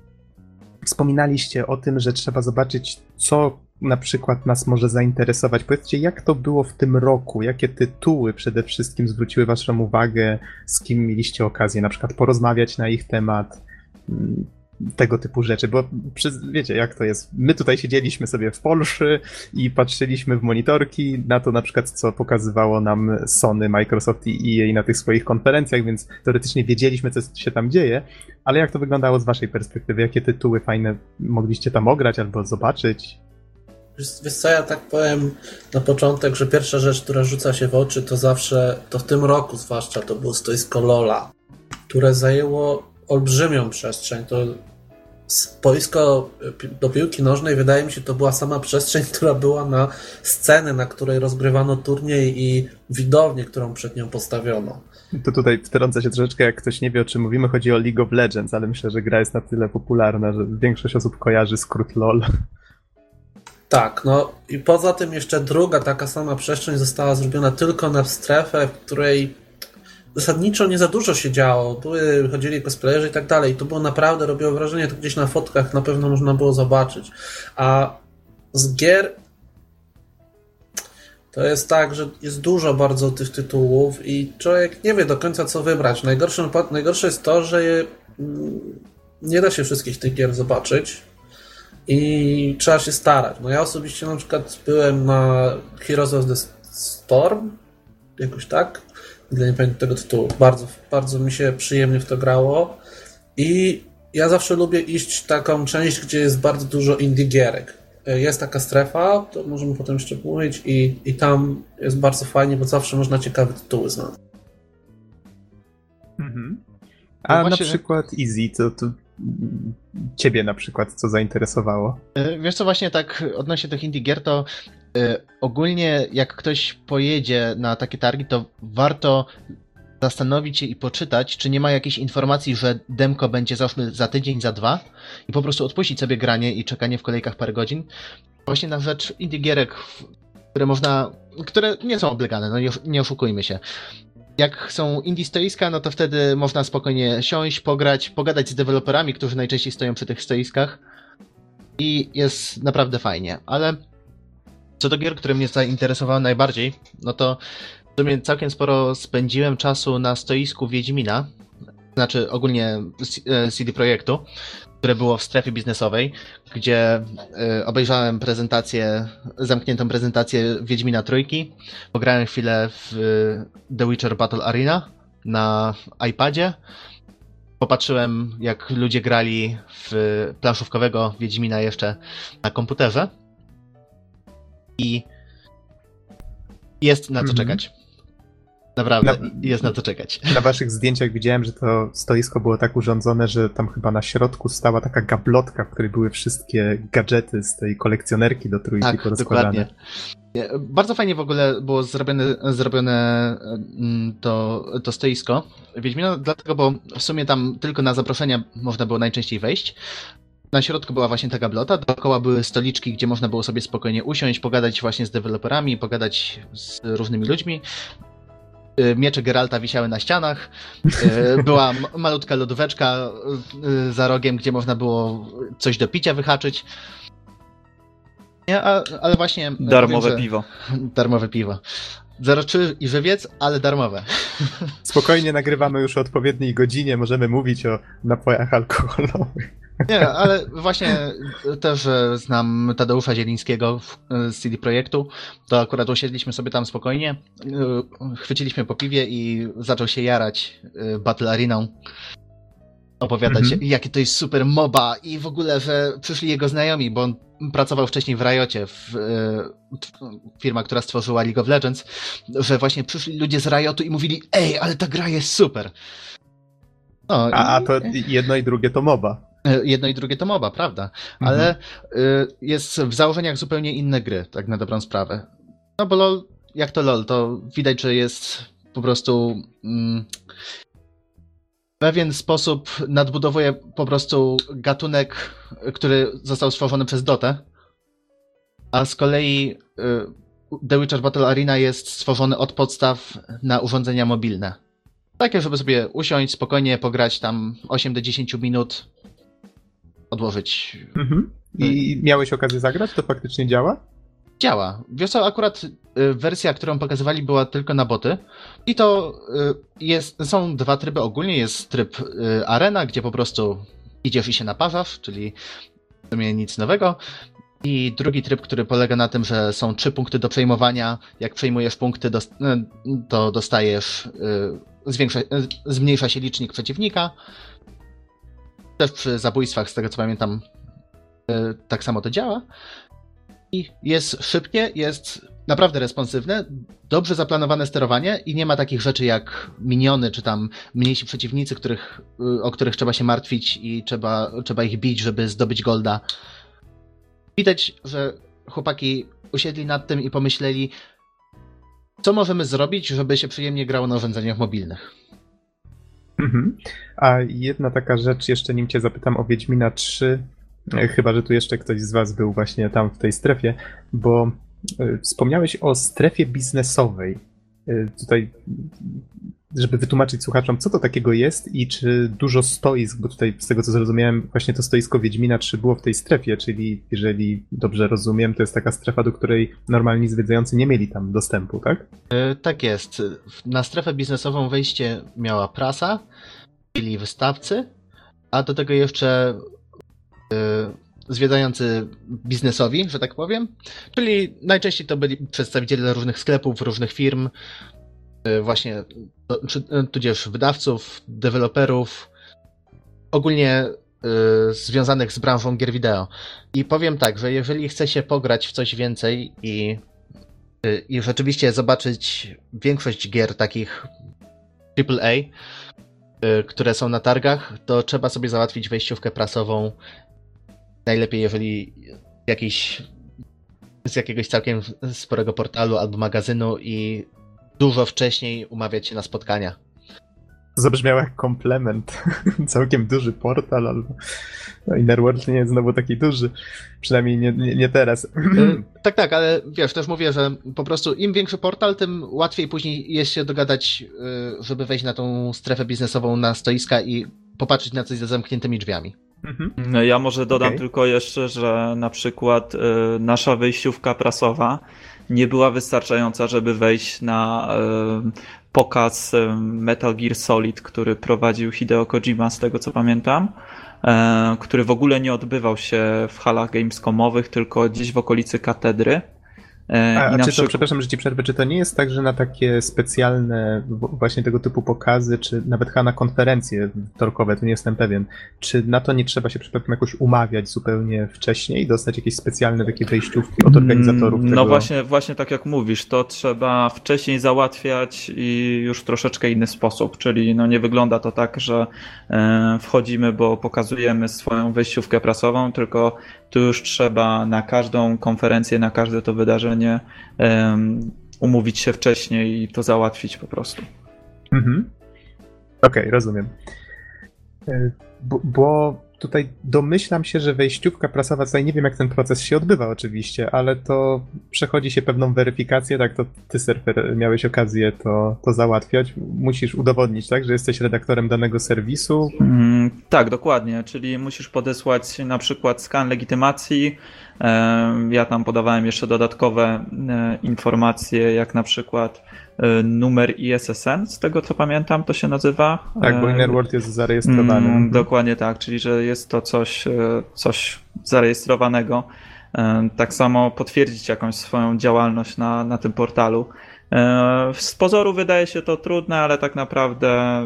wspominaliście o tym, że trzeba zobaczyć, co na przykład nas może zainteresować. Powiedzcie, jak to było w tym roku? Jakie tytuły przede wszystkim zwróciły Waszą uwagę? Z kim mieliście okazję na przykład porozmawiać na ich temat? Tego typu rzeczy, bo przez, wiecie jak to jest. My tutaj siedzieliśmy sobie w Polsce i patrzyliśmy w monitorki na to na przykład, co pokazywało nam Sony, Microsoft i EA na tych swoich konferencjach, więc teoretycznie wiedzieliśmy, co się tam dzieje, ale jak to wyglądało z waszej perspektywy? Jakie tytuły fajne mogliście tam ograć albo zobaczyć? Wiesz co, ja tak powiem na początek, że pierwsza rzecz, która rzuca się w oczy, to zawsze, to w tym roku zwłaszcza, to było stoisko Lola, które zajęło olbrzymią przestrzeń. To boisko do piłki nożnej, wydaje mi się, to była sama przestrzeń, (laughs) która była na sceny, na której rozgrywano turniej i widownię, którą przed nią postawiono. To tutaj wtrącę się troszeczkę, jak ktoś nie wie o czym mówimy, chodzi o League of Legends, ale myślę, że gra jest na tyle popularna, że większość osób kojarzy skrót LOL. (laughs) Tak, no i poza tym jeszcze druga taka sama przestrzeń została zrobiona tylko na strefę, w której zasadniczo nie za dużo się działo. Były, chodzili cosplayerzy i tak dalej. To było naprawdę, robiło wrażenie, to gdzieś na fotkach na pewno można było zobaczyć. A z gier to jest tak, że jest dużo bardzo tych tytułów i człowiek nie wie do końca co wybrać. Najgorsze, najgorsze jest to, że mm, nie da się wszystkich tych gier zobaczyć i trzeba się starać. No ja osobiście na przykład byłem na Heroes of the Storm, jakoś tak, nie pamiętam tego tytułu. Bardzo, bardzo mi się przyjemnie w to grało i ja zawsze lubię iść taką część, gdzie jest bardzo dużo indie gierek. Jest taka strefa, to możemy potem jeszcze mówić i, i tam jest bardzo fajnie, bo zawsze można ciekawe tytuły znaleźć. Mhm. A no na przykład Easy, to, to ciebie na przykład co zainteresowało? E, wiesz co, właśnie tak odnośnie tych indie gier, to ogólnie jak ktoś pojedzie na takie targi, to warto zastanowić się i poczytać, czy nie ma jakiejś informacji, że demko będzie załóżmy za tydzień, za dwa i po prostu odpuścić sobie granie i czekanie w kolejkach parę godzin. Właśnie na rzecz indie gierek, które można, które nie są oblegane, no nie oszukujmy się jak są indie stoiska, no to wtedy można spokojnie siąść, pograć, pogadać z deweloperami, którzy najczęściej stoją przy tych stoiskach i jest naprawdę fajnie, ale co do gier, które mnie zainteresowały najbardziej, no to w sumie całkiem sporo spędziłem czasu na stoisku Wiedźmina, znaczy ogólnie CD Projektu, które było w strefie biznesowej, gdzie y, obejrzałem prezentację, zamkniętą prezentację Wiedźmina Trójki, pograłem chwilę w y, The Witcher Battle Arena na iPadzie, popatrzyłem jak ludzie grali w planszówkowego Wiedźmina jeszcze na komputerze i jest na co -hmm. czekać. Naprawdę, na, jest na to czekać. (laughs) Na waszych zdjęciach widziałem, że to stoisko było tak urządzone, że tam chyba na środku stała taka gablotka, w której były wszystkie gadżety z tej kolekcjonerki do trójki tak, dokładnie. Bardzo fajnie w ogóle było zrobione, zrobione mm, to, to stoisko Wiedźmina, dlatego, bo w sumie tam tylko na zaproszenia można było najczęściej wejść. Na środku była właśnie ta gablota, dookoła były stoliczki, gdzie można było sobie spokojnie usiąść, pogadać właśnie z deweloperami, pogadać z różnymi ludźmi. Y, miecze Geralta wisiały na ścianach. Y, (laughs) była malutka lodóweczka y, za rogiem, gdzie można było coś do picia wyhaczyć. Nie, ale właśnie. Darmowe wiem, piwo. (laughs) Darmowe piwo. 03 i żywiec, ale darmowe. Spokojnie nagrywamy już o odpowiedniej godzinie, możemy mówić o napojach alkoholowych. Nie, ale właśnie też znam Tadeusza Zielińskiego z CD Projektu, to akurat usiedliśmy sobie tam spokojnie, chwyciliśmy po piwie i zaczął się jarać y, Battle Areną. Opowiadać, mhm. jakie to jest super moba i w ogóle, że przyszli jego znajomi, bo on pracował wcześniej w Riocie, w, w, firma, która stworzyła League of Legends, że właśnie przyszli ludzie z Riotu i mówili, ej, ale ta gra jest super. No, a, i... a to jedno i drugie to MOBA. E, jedno i drugie to MOBA, prawda? Ale mhm. jest w założeniach zupełnie inne gry, tak na dobrą sprawę. No bo LOL, jak to LOL, to widać, że jest po prostu mm, w pewien sposób nadbudowuje po prostu gatunek, który został stworzony przez Dotę, a z kolei y, The Witcher Battle Arena jest stworzony od podstaw na urządzenia mobilne. Takie, żeby sobie usiąść, spokojnie pograć tam 8 do 10 minut, odłożyć. Mhm. I miałeś okazję zagrać? To faktycznie działa? Działa. Wiesz co, akurat y, wersja, którą pokazywali była tylko na boty i to y, jest, są dwa tryby ogólnie. Jest tryb y, arena, gdzie po prostu idziesz i się naparzasz, czyli w sumie nic nowego. I drugi tryb, który polega na tym, że są trzy punkty do przejmowania. Jak przejmujesz punkty, to dostajesz. Zwiększa, zmniejsza się licznik przeciwnika. Też przy zabójstwach, z tego co pamiętam, tak samo to działa. I jest szybkie, jest naprawdę responsywne, dobrze zaplanowane sterowanie i nie ma takich rzeczy jak miniony, czy tam mniejsi przeciwnicy, których, o których trzeba się martwić i trzeba, trzeba ich bić, żeby zdobyć golda. Widać, że chłopaki usiedli nad tym i pomyśleli, co możemy zrobić, żeby się przyjemnie grało na urządzeniach mobilnych. Mhm. A jedna taka rzecz, jeszcze nim cię zapytam o Wiedźmina 3, e, chyba że tu jeszcze ktoś z was był właśnie tam w tej strefie, bo e, wspomniałeś o strefie biznesowej. E, tutaj żeby wytłumaczyć słuchaczom, co to takiego jest i czy dużo stoisk, bo tutaj z tego co zrozumiałem, właśnie to stoisko Wiedźmina 3 było w tej strefie, czyli jeżeli dobrze rozumiem, to jest taka strefa, do której normalni zwiedzający nie mieli tam dostępu, tak? Yy, tak jest. Na strefę biznesową wejście miała prasa, czyli wystawcy, a do tego jeszcze yy, zwiedzający biznesowi, że tak powiem. Czyli najczęściej to byli przedstawiciele różnych sklepów, różnych firm, właśnie y, tudzież wydawców, deweloperów, ogólnie y, związanych z branżą gier wideo. I powiem tak, że jeżeli chce się pograć w coś więcej i, i rzeczywiście zobaczyć większość gier takich AAA, które są na targach, to trzeba sobie załatwić wejściówkę prasową. Najlepiej, jeżeli jakiś z jakiegoś całkiem sporego portalu albo magazynu i dużo wcześniej umawiać się na spotkania. Zabrzmiał jak komplement. (laughs) Całkiem duży portal, albo no, Innerworld nie jest znowu taki duży. Przynajmniej nie, nie, nie teraz. E, (clears throat) tak, tak, ale wiesz, też mówię, że po prostu im większy portal, tym łatwiej później jest się dogadać, e, żeby wejść na tą strefę biznesową na stoiska i popatrzeć na coś za zamkniętymi drzwiami. Mhm. No, ja może dodam okay. tylko jeszcze, że na przykład y, nasza wejściówka prasowa nie była wystarczająca, żeby wejść na e, pokaz e, Metal Gear Solid, który prowadził Hideo Kojima, z tego co pamiętam, e, który w ogóle nie odbywał się w halach gamescomowych, tylko gdzieś w okolicy katedry. E, a, a czy to, przykład... przepraszam, że ci przerwę, czy to nie jest tak, że na takie specjalne właśnie tego typu pokazy, czy nawet na konferencje torkowe, to nie jestem pewien, czy na to nie trzeba się przypadkiem jakoś umawiać zupełnie wcześniej i dostać jakieś specjalne takie wejściówki od organizatorów? Mm, no tego... No właśnie, właśnie tak jak mówisz, to trzeba wcześniej załatwiać i już w troszeczkę inny sposób, czyli no nie wygląda to tak, że e, wchodzimy, bo pokazujemy swoją wejściówkę prasową, tylko tu już trzeba na każdą konferencję, na każde to wydarzenie um, umówić się wcześniej i to załatwić po prostu. Mhm. Okej, okay, rozumiem. E, bo, bo tutaj domyślam się, że wejściówka prasowa, tutaj nie wiem jak ten proces się odbywa oczywiście, ale to przechodzi się pewną weryfikację, tak to ty surfer miałeś okazję to, to załatwiać. Musisz udowodnić, tak, że jesteś redaktorem danego serwisu. Mm, tak, dokładnie, czyli musisz podesłać na przykład skan legitymacji, ja tam podawałem jeszcze dodatkowe e, informacje, jak na przykład e, numer ISSN, z tego co pamiętam, to się nazywa. Tak, bo Innerworld jest zarejestrowany. Mm, dokładnie tak, czyli że jest to coś, e, coś zarejestrowanego. Tak samo potwierdzić jakąś swoją działalność na, na tym portalu. Z pozoru wydaje się to trudne, ale tak naprawdę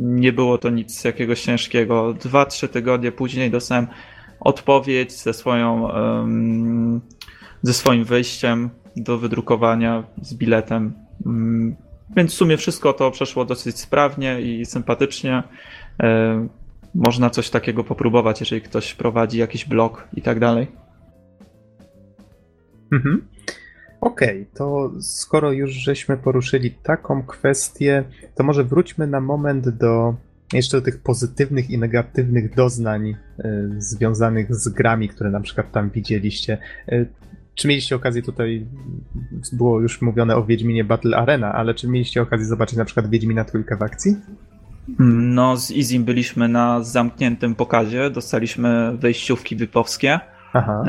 nie było to nic jakiegoś ciężkiego. Dwa, trzy tygodnie później dostałem odpowiedź ze swoją, ze swoim wejściem do wydrukowania z biletem. Więc w sumie wszystko to przeszło dosyć sprawnie i sympatycznie. E, można coś takiego popróbować, jeżeli ktoś prowadzi jakiś blog i tak dalej. Mhm. Okej, okay, to skoro już żeśmy poruszyli taką kwestię, to może wróćmy na moment do jeszcze do tych pozytywnych i negatywnych doznań y, związanych z grami, które na przykład tam widzieliście. Y, czy mieliście okazję tutaj, było już mówione o Wiedźminie Battle Arena, ale czy mieliście okazję zobaczyć na przykład Wiedźmina trójkę w akcji? No, z Izim byliśmy na zamkniętym pokazie, dostaliśmy wejściówki wypowskie. Aha.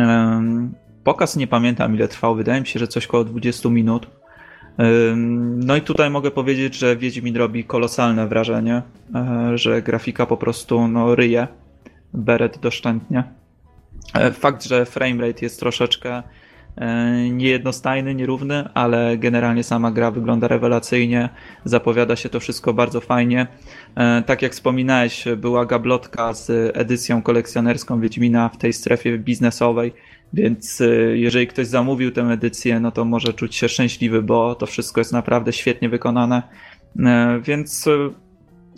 Pokaz nie pamiętam ile trwał, wydaje mi się, że coś około 20 minut. No i tutaj mogę powiedzieć, że Wiedźmin robi kolosalne wrażenie, e, że grafika po prostu no, ryje. beret doszczętnie. E, Fakt, że framerate jest troszeczkę niejednostajny, nierówny, ale generalnie sama gra wygląda rewelacyjnie, zapowiada się to wszystko bardzo fajnie. E, Tak jak wspominałeś, była gablotka z edycją kolekcjonerską Wiedźmina w tej strefie biznesowej, więc e, jeżeli ktoś zamówił tę edycję, no to może czuć się szczęśliwy, bo to wszystko jest naprawdę świetnie wykonane. E, Więc e,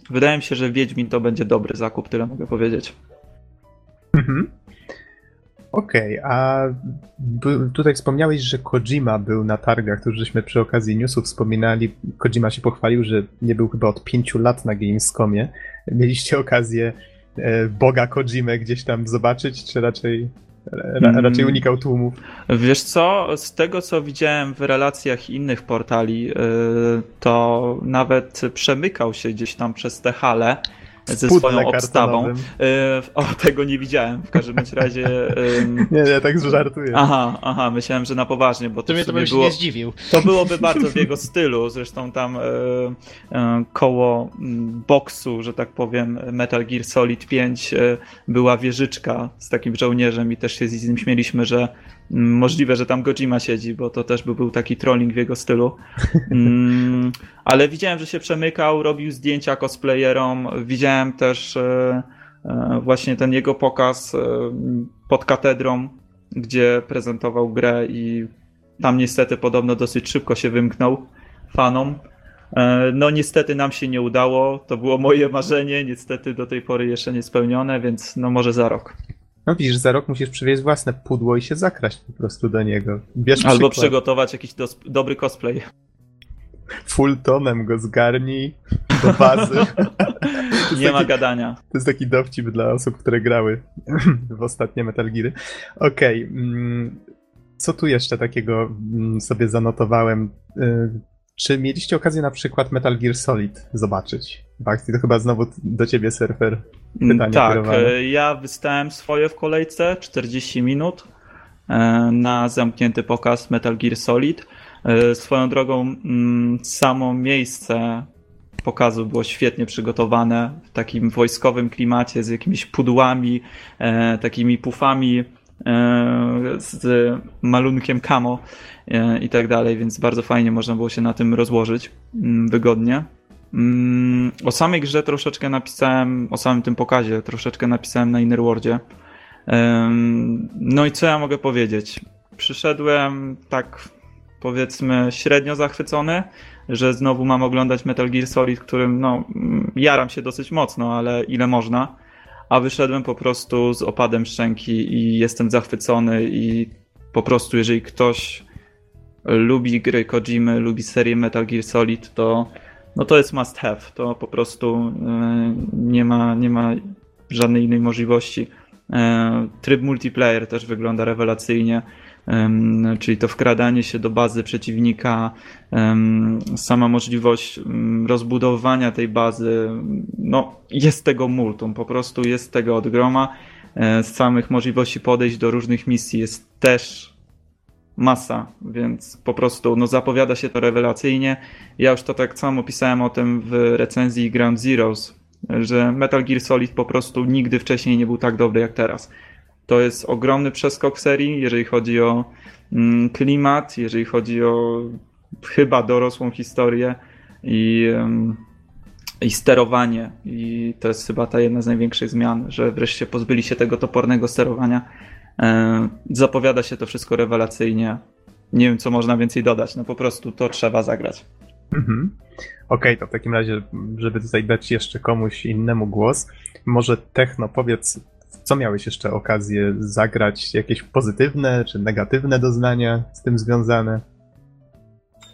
wydaje mi się, że Wiedźmin to będzie dobry zakup, tyle mogę powiedzieć. Mhm. Okej, a by, tutaj wspomniałeś, że Kojima był na targach, to już żeśmy przy okazji newsów wspominali. Kojima się pochwalił, że nie był chyba od pięciu lat na Gamescomie. Mieliście okazję e, Boga Kojimę gdzieś tam zobaczyć, czy raczej, ra, Mm. raczej unikał tłumów? Wiesz co, z tego co widziałem w relacjach innych portali, yy, to nawet przemykał się gdzieś tam przez te hale ze swoją obstawą. Yy, O, tego nie widziałem. W każdym razie. ym, (laughs) Nie, nie, tak żartuję. Aha, aha, myślałem, że na poważnie, bo to, To mnie to się było, nie zdziwił. to byłoby (laughs) bardzo w jego stylu. Zresztą tam e, e, koło mm, boksu, że tak powiem, Metal Gear Solid 5 e, była wieżyczka z takim żołnierzem i też się z nim śmieliśmy, że możliwe, że tam Kojima siedzi, bo to też by był taki trolling w jego stylu. Mm, (laughs) ale widziałem, że się przemykał, robił zdjęcia cosplayerom. Widziałem też e, e, właśnie ten jego pokaz e, pod katedrą, gdzie prezentował grę i tam niestety podobno dosyć szybko się wymknął fanom. No niestety nam się nie udało, to było moje marzenie, niestety do tej pory jeszcze nie spełnione, więc no może za rok. No widzisz, za rok musisz przywieźć własne pudło i się zakraść po prostu do niego. Bierz Albo przykład. przygotować jakiś dos- dobry cosplay. Full tonem go zgarnij do bazy. (laughs) Nie ma gadania. To jest taki dowcip dla osób, które grały w ostatnie Metal Geary. Okej. mm, co tu jeszcze takiego mm, sobie zanotowałem? Y, Czy mieliście okazję na przykład Metal Gear Solid zobaczyć? Bakti, to chyba znowu do ciebie surfer. Pytanie tak, kierowane. e, ja wystałem swoje w kolejce 40 minut e, na zamknięty pokaz Metal Gear Solid. E, Swoją drogą, mm, samo miejsce pokazu było świetnie przygotowane w takim wojskowym klimacie z jakimiś pudłami, takimi pufami, z malunkiem camo i tak dalej, więc bardzo fajnie można było się na tym rozłożyć mm, wygodnie. Mm, O samej grze troszeczkę napisałem, o samym tym pokazie troszeczkę napisałem na Innerworldzie. Em, No i co ja mogę powiedzieć? Przyszedłem tak powiedzmy średnio zachwycony, że znowu mam oglądać Metal Gear Solid, którym no mm, jaram się dosyć mocno, ale ile można. A wyszedłem po prostu z opadem szczęki i jestem zachwycony i po prostu jeżeli ktoś lubi gry Kojimy, lubi serię Metal Gear Solid, to no to jest must have. To po prostu e, nie ma, nie ma żadnej innej możliwości. E, Tryb multiplayer też wygląda rewelacyjnie, em, czyli to wkradanie się do bazy przeciwnika, sama możliwość rozbudowania tej bazy, no jest tego multum, po prostu jest tego od groma. E, Z samych możliwości podejść do różnych misji jest też masa, więc po prostu no, zapowiada się to rewelacyjnie. Ja już to tak samo pisałem o tym w recenzji Ground Zeroes, że Metal Gear Solid po prostu nigdy wcześniej nie był tak dobry jak teraz. To jest ogromny przeskok serii, jeżeli chodzi o mm, klimat, jeżeli chodzi o chyba dorosłą historię i, i sterowanie. I to jest chyba ta jedna z największych zmian, że wreszcie pozbyli się tego topornego sterowania. E, Zapowiada się to wszystko rewelacyjnie. Nie wiem, co można więcej dodać. No po prostu to trzeba zagrać. Mhm. Okej, to w takim razie, żeby tutaj dać jeszcze komuś innemu głos, może Techno, powiedz, co miałeś jeszcze okazję zagrać? Jakieś pozytywne czy negatywne doznania z tym związane?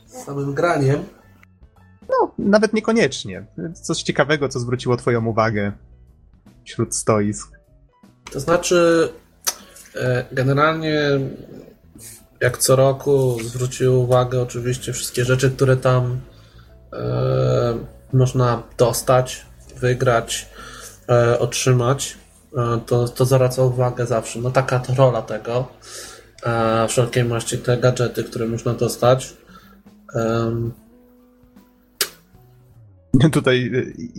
Z samym graniem. No, nawet niekoniecznie. Coś ciekawego, co zwróciło Twoją uwagę wśród stoisk. To znaczy, generalnie jak co roku zwrócił uwagę oczywiście wszystkie rzeczy, które tam e, można dostać, wygrać, e, otrzymać. E, to, to zwraca uwagę zawsze. No taka to rola tego. E, wszelkie maści te gadżety, które można dostać. (laughs) Tutaj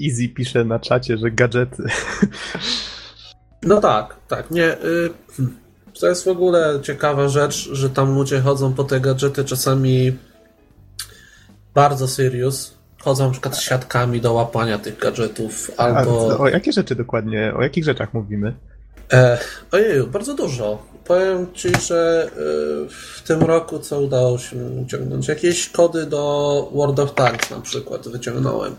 Easy pisze na czacie, że gadżety. No tak, tak. Nie, y. to jest w ogóle ciekawa rzecz, że tam ludzie chodzą po te gadżety czasami bardzo serious. Chodzą na przykład z siatkami do łapania tych gadżetów, albo... A o jakie rzeczy dokładnie, o jakich rzeczach mówimy? E, ojej, bardzo dużo. Powiem Ci, że y, w tym roku co udało się wyciągnąć? Jakieś kody do World of Tanks na przykład wyciągnąłem.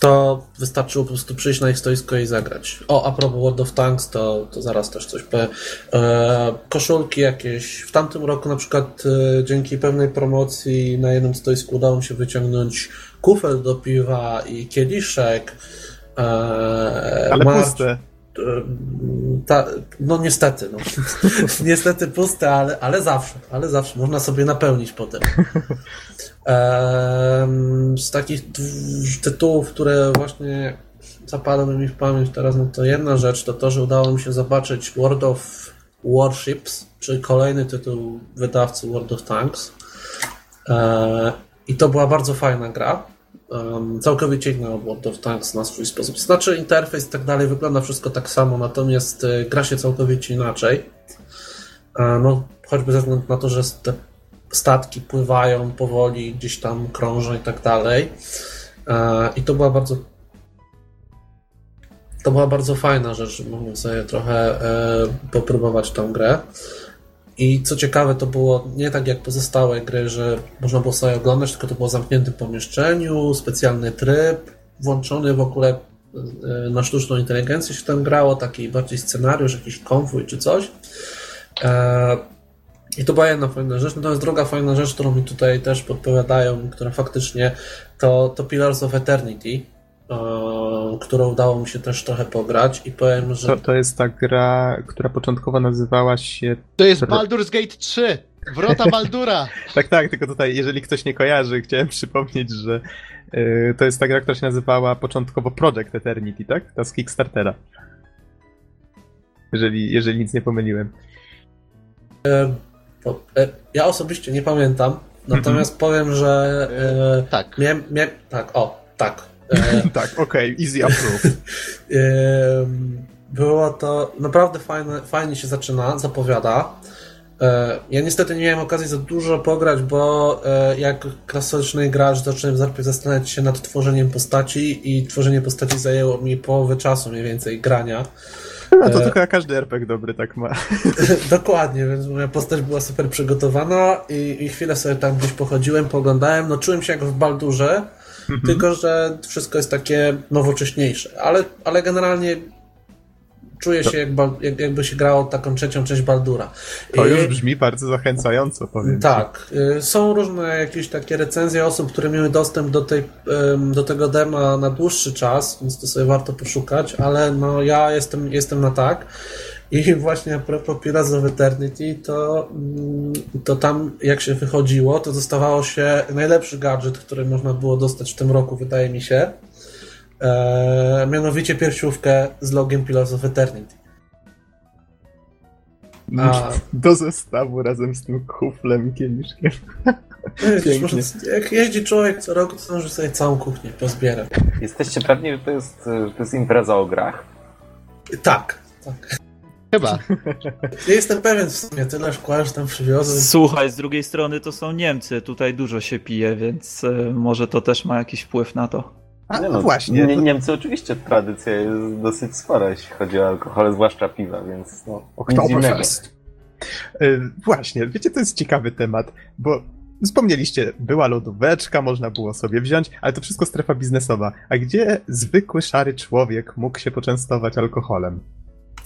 To wystarczyło po prostu przyjść na ich stoisko i zagrać. O, a propos World of Tanks, to, to zaraz też coś powiem. E, koszulki jakieś. W tamtym roku na przykład e, dzięki pewnej promocji na jednym stoisku udało mi się wyciągnąć kufel do piwa i kieliszek. E, Ale puste. ta, no niestety, no. (laughs) niestety puste, ale, ale zawsze, ale zawsze można sobie napełnić potem. (laughs) Z takich tytułów, które właśnie zapadły mi w pamięć teraz, no to jedna rzecz to to, że udało mi się zobaczyć World of Warships, czyli kolejny tytuł wydawcy World of Tanks. E, I to była bardzo fajna gra. Całkowicie inna od World of Tanks na swój sposób. Znaczy interfejs i tak dalej wygląda wszystko tak samo, natomiast e, gra się całkowicie inaczej. E, no, choćby ze względu na to, że te statki pływają powoli, gdzieś tam krążą i tak dalej. E, I to była bardzo to była bardzo fajna rzecz, mogłem sobie trochę e, popróbować tą grę. I co ciekawe, to było nie tak jak pozostałe gry, że można było sobie oglądać, tylko to było w zamkniętym pomieszczeniu, specjalny tryb, włączony w ogóle e, na sztuczną inteligencję się tam grało, taki bardziej scenariusz, jakiś konwój czy coś. E, I to była jedna fajna rzecz. Natomiast druga fajna rzecz, którą mi tutaj też podpowiadają, która faktycznie to, to Pillars of Eternity, e, którą udało mi się też trochę pograć i powiem, że To, to jest ta gra, która początkowo nazywała się. To jest. Baldur's Gate 3! Wrota (laughs) Baldura! Tak, tak, tylko tutaj, jeżeli ktoś nie kojarzy, chciałem przypomnieć, że y, to jest ta gra, która się nazywała początkowo Project Eternity, tak? Ta z Kickstartera. Jeżeli, jeżeli nic nie pomyliłem. E, ja osobiście nie pamiętam, natomiast powiem, że e, Tak. miałem, miałem, tak, o, tak. (laughs) E, tak, okej, easy approve. Ym, (laughs) Było to naprawdę fajne, fajnie się zaczyna, zapowiada. E, Ja niestety nie miałem okazji za dużo pograć, bo e, jak klasyczny gracz zacząłem najpierw zastanawiać się nad tworzeniem postaci i tworzenie postaci zajęło mi połowę czasu mniej więcej grania. A (laughs) to E, tylko każdy RPG dobry tak ma. (laughs) Dokładnie, więc moja postać była super przygotowana i, i chwilę sobie tam gdzieś pochodziłem, poglądałem, no czułem się jak w Baldurze, tylko że wszystko jest takie nowocześniejsze, ale, ale generalnie czuję się jak, Bal- jak, jakby się grało taką trzecią część Baldura. To już brzmi bardzo zachęcająco, powiem. ci. tak. y, Są różne jakieś takie recenzje osób, które miały dostęp do, tej, do tego dema na dłuższy czas, więc to sobie warto poszukać, ale no ja jestem, jestem na tak. I (laughs) właśnie a propos Pillars of Eternity, to, mm, to tam jak się wychodziło, to dostawało się najlepszy gadżet, który można było dostać w tym roku, wydaje mi się. E, mianowicie piersiówkę z logiem Pillars of Eternity. A, Do zestawu razem z tym kuflem i kieliszkiem. Wiesz, może, jak jeździ człowiek co roku, to może sobie całą kuchnię pozbierać. Jesteście pewni, że to jest, że to jest impreza o grach? Tak, tak. Chyba. Ja jestem pewien w sumie, tyle szkła, że tam przywiozłem. Słuchaj, z drugiej strony to są Niemcy, tutaj dużo się pije, więc e, może to też ma jakiś wpływ na to. A, Nie no właśnie. Nie, Niemcy oczywiście tradycja jest dosyć spora, jeśli chodzi o alkohol, zwłaszcza piwa, więc no. Oktoberfest. Y, Właśnie, wiecie, to jest ciekawy temat, bo wspomnieliście, była lodóweczka, można było sobie wziąć, ale to wszystko strefa biznesowa. A gdzie zwykły szary człowiek mógł się poczęstować alkoholem?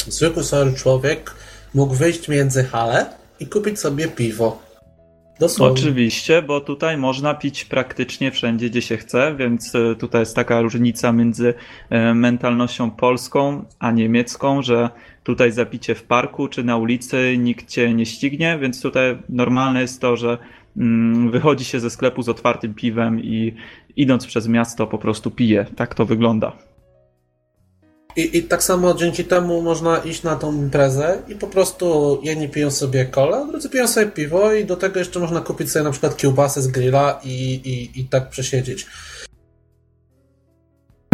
Zwykły sorry człowiek mógł wyjść między hale i kupić sobie piwo. Dosłownie. Oczywiście, bo tutaj można pić praktycznie wszędzie, gdzie się chce, więc e, tutaj jest taka różnica między e, mentalnością polską a niemiecką, że tutaj zapicie w parku czy na ulicy nikt cię nie ścignie, więc tutaj normalne jest to, że mm, wychodzi się ze sklepu z otwartym piwem i idąc przez miasto po prostu pije. Tak to wygląda. I, I tak samo dzięki temu można iść na tą imprezę i po prostu jedni piją sobie kolę, drudzy piją sobie piwo i do tego jeszcze można kupić sobie na przykład kiełbasę z grilla i, i, i tak przesiedzieć.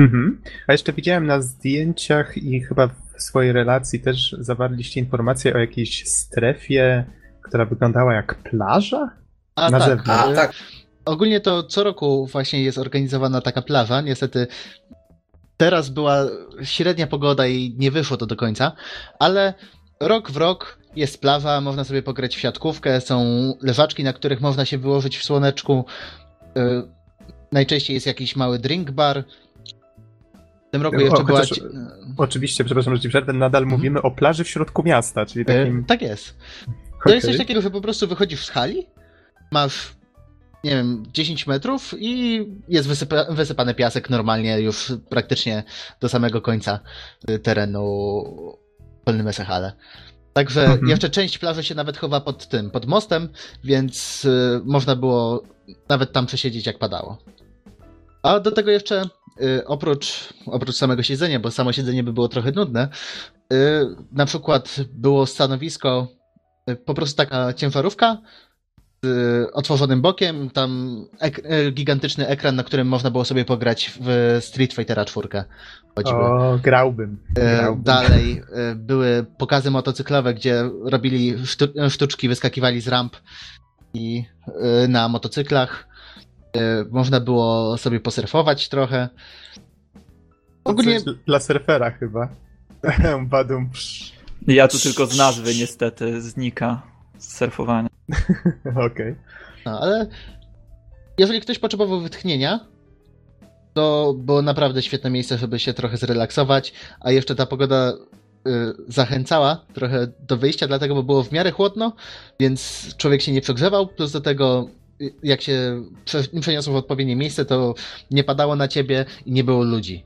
Mhm. A jeszcze widziałem na zdjęciach i chyba w swojej relacji też zawarliście informację o jakiejś strefie, która wyglądała jak plaża? A Na tak, zewnątrz. A, tak. Ogólnie to co roku właśnie jest organizowana taka plaża. Niestety teraz była średnia pogoda i nie wyszło to do końca, ale rok w rok jest plaża, można sobie pograć w siatkówkę, są leżaczki, na których można się wyłożyć w słoneczku. E, Najczęściej jest jakiś mały drink bar. W tym roku O, jeszcze była... Oczywiście, przepraszam, że ci przerwę, nadal mówimy o plaży w środku miasta, czyli E, takim... Tak jest. To jest coś takiego, że po prostu wychodzisz z hali, masz, nie wiem, 10 metrów i jest wysypa, wysypany piasek normalnie już praktycznie do samego końca terenu Polny Hale. Także Mhm. jeszcze część plaży się nawet chowa pod tym, pod mostem, więc y, można było nawet tam przesiedzieć jak padało. A do tego jeszcze y, oprócz, oprócz samego siedzenia, bo samo siedzenie by było trochę nudne, y, na przykład było stanowisko, y, po prostu taka ciężarówka otworzonym bokiem, tam ek y, gigantyczny ekran, na którym można było sobie pograć w Street Fightera 4. Choćby. O, grałbym. E, grałbym. Dalej e, były pokazy motocyklowe, gdzie robili sztu sztuczki, wyskakiwali z ramp i e, na motocyklach. E, Można było sobie posurfować trochę. Ogólnie Coś dla surfera chyba. (laughs) Badum. Ja tu tylko z nazwy niestety znika z surfowania. (laughs) Okej. No, ale jeżeli ktoś potrzebował wytchnienia, to było naprawdę świetne miejsce, żeby się trochę zrelaksować, a jeszcze ta pogoda y, zachęcała trochę do wyjścia, dlatego, bo było w miarę chłodno, więc człowiek się nie przegrzewał, plus do tego y, jak się prze- przeniosło w odpowiednie miejsce, to nie padało na ciebie i nie było ludzi.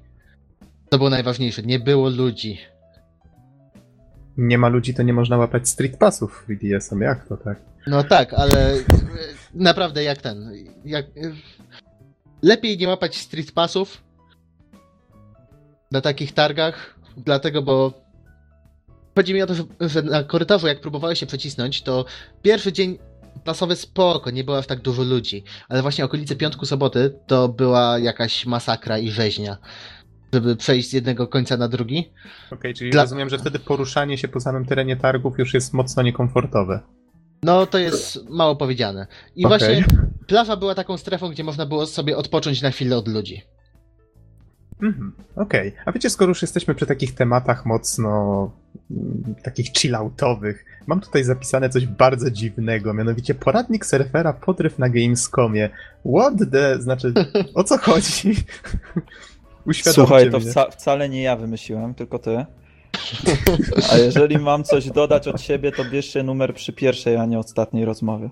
To było najważniejsze, nie było ludzi. Nie ma ludzi, to nie można łapać street passów w BDS-em. Jak to tak? No tak, ale y, naprawdę jak ten. Jak, y, lepiej nie łapać street passów na takich targach, dlatego, bo chodzi mi o to, że, na korytarzu, jak próbowałeś się przecisnąć, to pierwszy dzień pasowy spoko, nie było aż tak dużo ludzi, ale właśnie okolice piątku, soboty to była jakaś masakra i rzeźnia, żeby przejść z jednego końca na drugi. Okej, czyli Dla- rozumiem, że wtedy poruszanie się po samym terenie targów już jest mocno niekomfortowe. No to jest mało powiedziane. I Okej. właśnie plaża była taką strefą, gdzie można było sobie odpocząć na chwilę od ludzi. Mhm, Okej, a wiecie, skoro już jesteśmy przy takich tematach mocno mm, takich chilloutowych, mam tutaj zapisane coś bardzo dziwnego, mianowicie poradnik surfera podryw na Gamescomie. What the... znaczy, o co chodzi? (laughs) Uświadomcie Słuchaj, to wca, wcale nie ja wymyśliłem, tylko ty. A jeżeli mam coś dodać od siebie, to bierzcie numer przy pierwszej, a nie ostatniej rozmowie.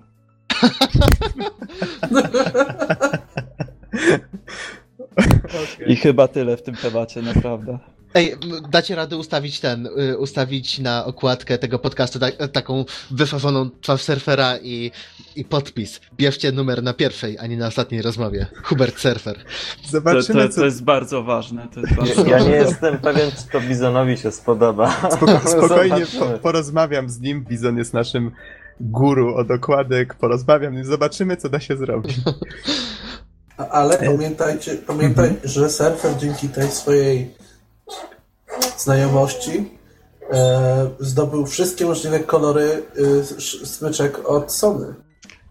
Okej. (laughs) I chyba tyle w tym temacie, naprawdę. Ej, dacie radę ustawić ten, y, ustawić na okładkę tego podcastu ta, taką wyfarzoną twarz surfera i, i podpis. Bierzcie numer na pierwszej, a nie na ostatniej rozmowie. Hubert Surfer. To, Zobaczymy, to, co... to jest bardzo ważne. To jest bardzo Ja nie ważne. jestem pewien, czy to Bizonowi się spodoba. Spoko- (laughs) spokojnie po, porozmawiam z nim, Bizon jest naszym guru od okładek, porozmawiam i zobaczymy, co da się zrobić. (laughs) Ale pamiętajcie, pamiętaj, że surfer dzięki tej swojej znajomości e, zdobył wszystkie możliwe kolory e, smyczek od Sony.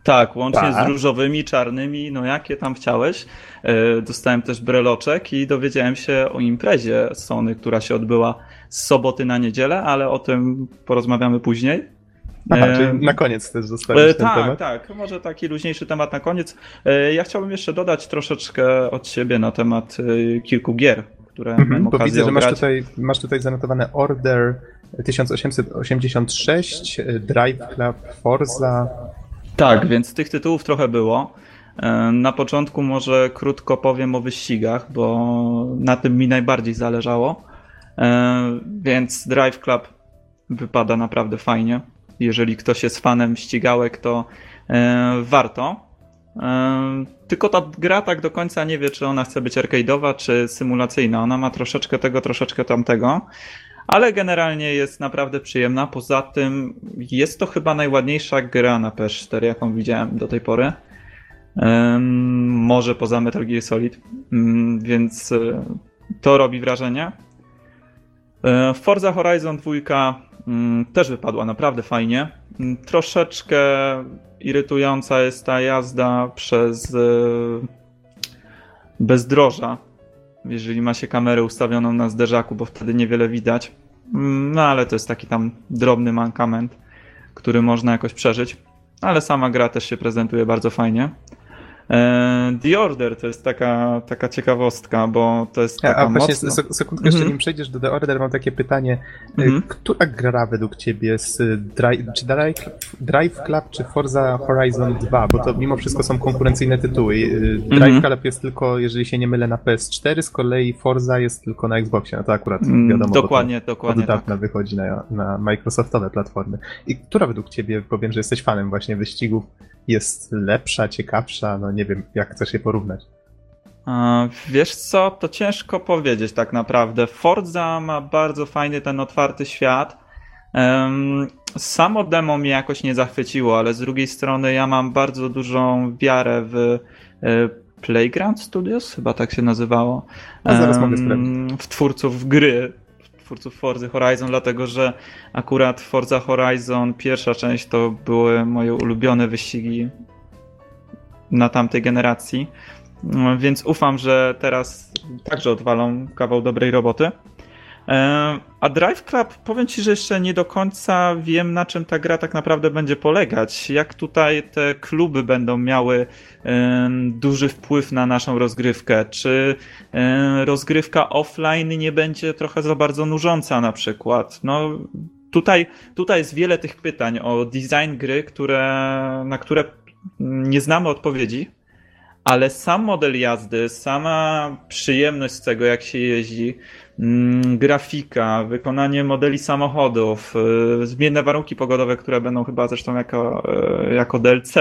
Tak, łącznie Tak. z różowymi, czarnymi, no jakie tam chciałeś. E, Dostałem też breloczek i dowiedziałem się o imprezie Sony, która się odbyła z soboty na niedzielę, ale o tym porozmawiamy później. Aha, czyli na koniec chcesz zostawić E, ten tak, temat? tak. Może taki luźniejszy temat na koniec. E, Ja chciałbym jeszcze dodać troszeczkę od siebie na temat e, kilku gier, które Mhm, miałem bo okazję widzę, że masz tutaj, masz tutaj zanotowane Order 1886, e, Drive Club, Forza. Tak, więc tych tytułów trochę było. E, Na początku może krótko powiem o wyścigach, bo na tym mi najbardziej zależało. E, Więc Drive Club wypada naprawdę fajnie. Jeżeli ktoś jest fanem ścigałek, to e, warto. Tylko ta gra tak do końca nie wie, czy ona chce być arcade'owa, czy symulacyjna. Ona ma troszeczkę tego, troszeczkę tamtego. Ale generalnie jest naprawdę przyjemna. Poza tym jest to chyba najładniejsza gra na PS4, jaką widziałem do tej pory. Może poza Metal Gear Solid, Mm, więc e, to robi wrażenie. E, Forza Horizon 2 mm, też wypadła naprawdę fajnie. Mm, Troszeczkę irytująca jest ta jazda przez e, bezdroża, jeżeli ma się kamerę ustawioną na zderzaku, bo wtedy niewiele widać. Mm, No ale to jest taki tam drobny mankament, który można jakoś przeżyć. Ale sama gra też się prezentuje bardzo fajnie. E, The Order to jest taka, taka ciekawostka, bo to jest A, taka a właśnie mocno... sek- sekundkę, jeszcze Mhm. nim przejdziesz do The Order, mam takie pytanie. Y, Mhm. Która gra według ciebie z y, Drive, czy Drive, Drive Club czy Forza Horizon 2? Bo to mimo wszystko są konkurencyjne tytuły. Y, Drive Mhm. Club jest tylko, jeżeli się nie mylę, na PS4, z kolei Forza jest tylko na Xboxie. No to akurat Mm, wiadomo. Dokładnie, dokładnie Od tak. dawna wychodzi na, na Microsoftowe platformy. I która według ciebie, powiem, że jesteś fanem właśnie wyścigów, jest lepsza, ciekawsza? No nie wiem, jak chcesz je porównać. Wiesz co, to ciężko powiedzieć tak naprawdę. Forza ma bardzo fajny ten otwarty świat. Samo demo mnie jakoś nie zachwyciło, ale z drugiej strony ja mam bardzo dużą wiarę w e, Playground Studios, chyba tak się nazywało. A zaraz mogę sprawdzić. W twórców gry, twórców Forza Horizon, dlatego że akurat Forza Horizon, pierwsza część to były moje ulubione wyścigi na tamtej generacji. No, Więc ufam, że teraz także odwalą kawał dobrej roboty. E, A Drive Club, powiem Ci, że jeszcze nie do końca wiem, na czym ta gra tak naprawdę będzie polegać. Jak tutaj te kluby będą miały em, duży wpływ na naszą rozgrywkę. Czy em, rozgrywka offline nie będzie trochę za bardzo nużąca na przykład? No, tutaj, tutaj jest wiele tych pytań o design gry, które, na które nie znamy odpowiedzi. Ale sam model jazdy, sama przyjemność z tego, jak się jeździ, mm, grafika, wykonanie modeli samochodów, y, zmienne warunki pogodowe, które będą chyba zresztą jako, y, jako DLC,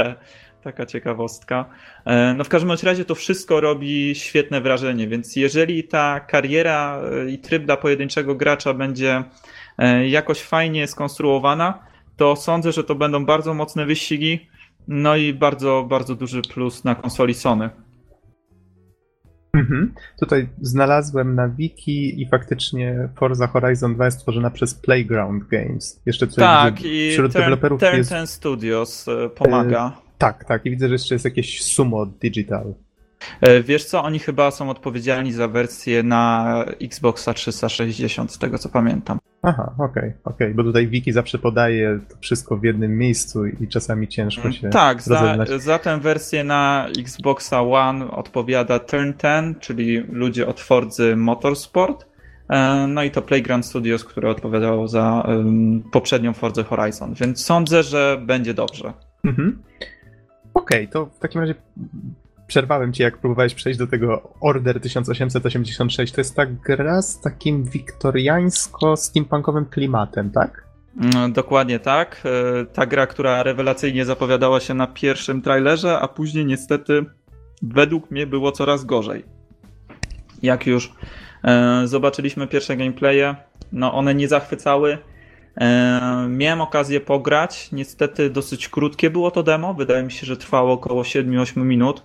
taka ciekawostka. E, No w każdym razie to wszystko robi świetne wrażenie, więc jeżeli ta kariera y, i tryb dla pojedynczego gracza będzie e, jakoś fajnie skonstruowana, to sądzę, że to będą bardzo mocne wyścigi, no i bardzo, bardzo duży plus na konsoli Sony. Mhm. Tutaj znalazłem na wiki i faktycznie Forza Horizon 2 jest stworzona przez Playground Games. Jeszcze tutaj Tak, i wśród Turn, deweloperów Turn jest... 10 Studios e, pomaga. Tak, tak. I widzę, że jeszcze jest jakieś Sumo Digital. E, Wiesz co, oni chyba są odpowiedzialni za wersję na Xboxa 360, z tego co pamiętam. Aha, okej, okej. Bo tutaj wiki zawsze podaje to wszystko w jednym miejscu i czasami ciężko się Tak, za, za tę wersję na Xboxa One odpowiada Turn 10, czyli ludzie od Forzy Motorsport. E, No i to Playground Studios, które odpowiadało za em, poprzednią Forza Horizon, więc sądzę, że będzie dobrze. Mhm. Okej, to w takim razie przerwałem cię, jak próbowałeś przejść do tego Order 1886. To jest ta gra z takim wiktoriańsko-steampunkowym klimatem, tak? Mm, Dokładnie tak. E, Ta gra, która rewelacyjnie zapowiadała się na pierwszym trailerze, a później niestety według mnie było coraz gorzej. Jak już e, zobaczyliśmy pierwsze gameplaye, no one nie zachwycały. E, miałem okazję pograć, niestety dosyć krótkie było to demo, wydaje mi się, że trwało około 7-8 minut.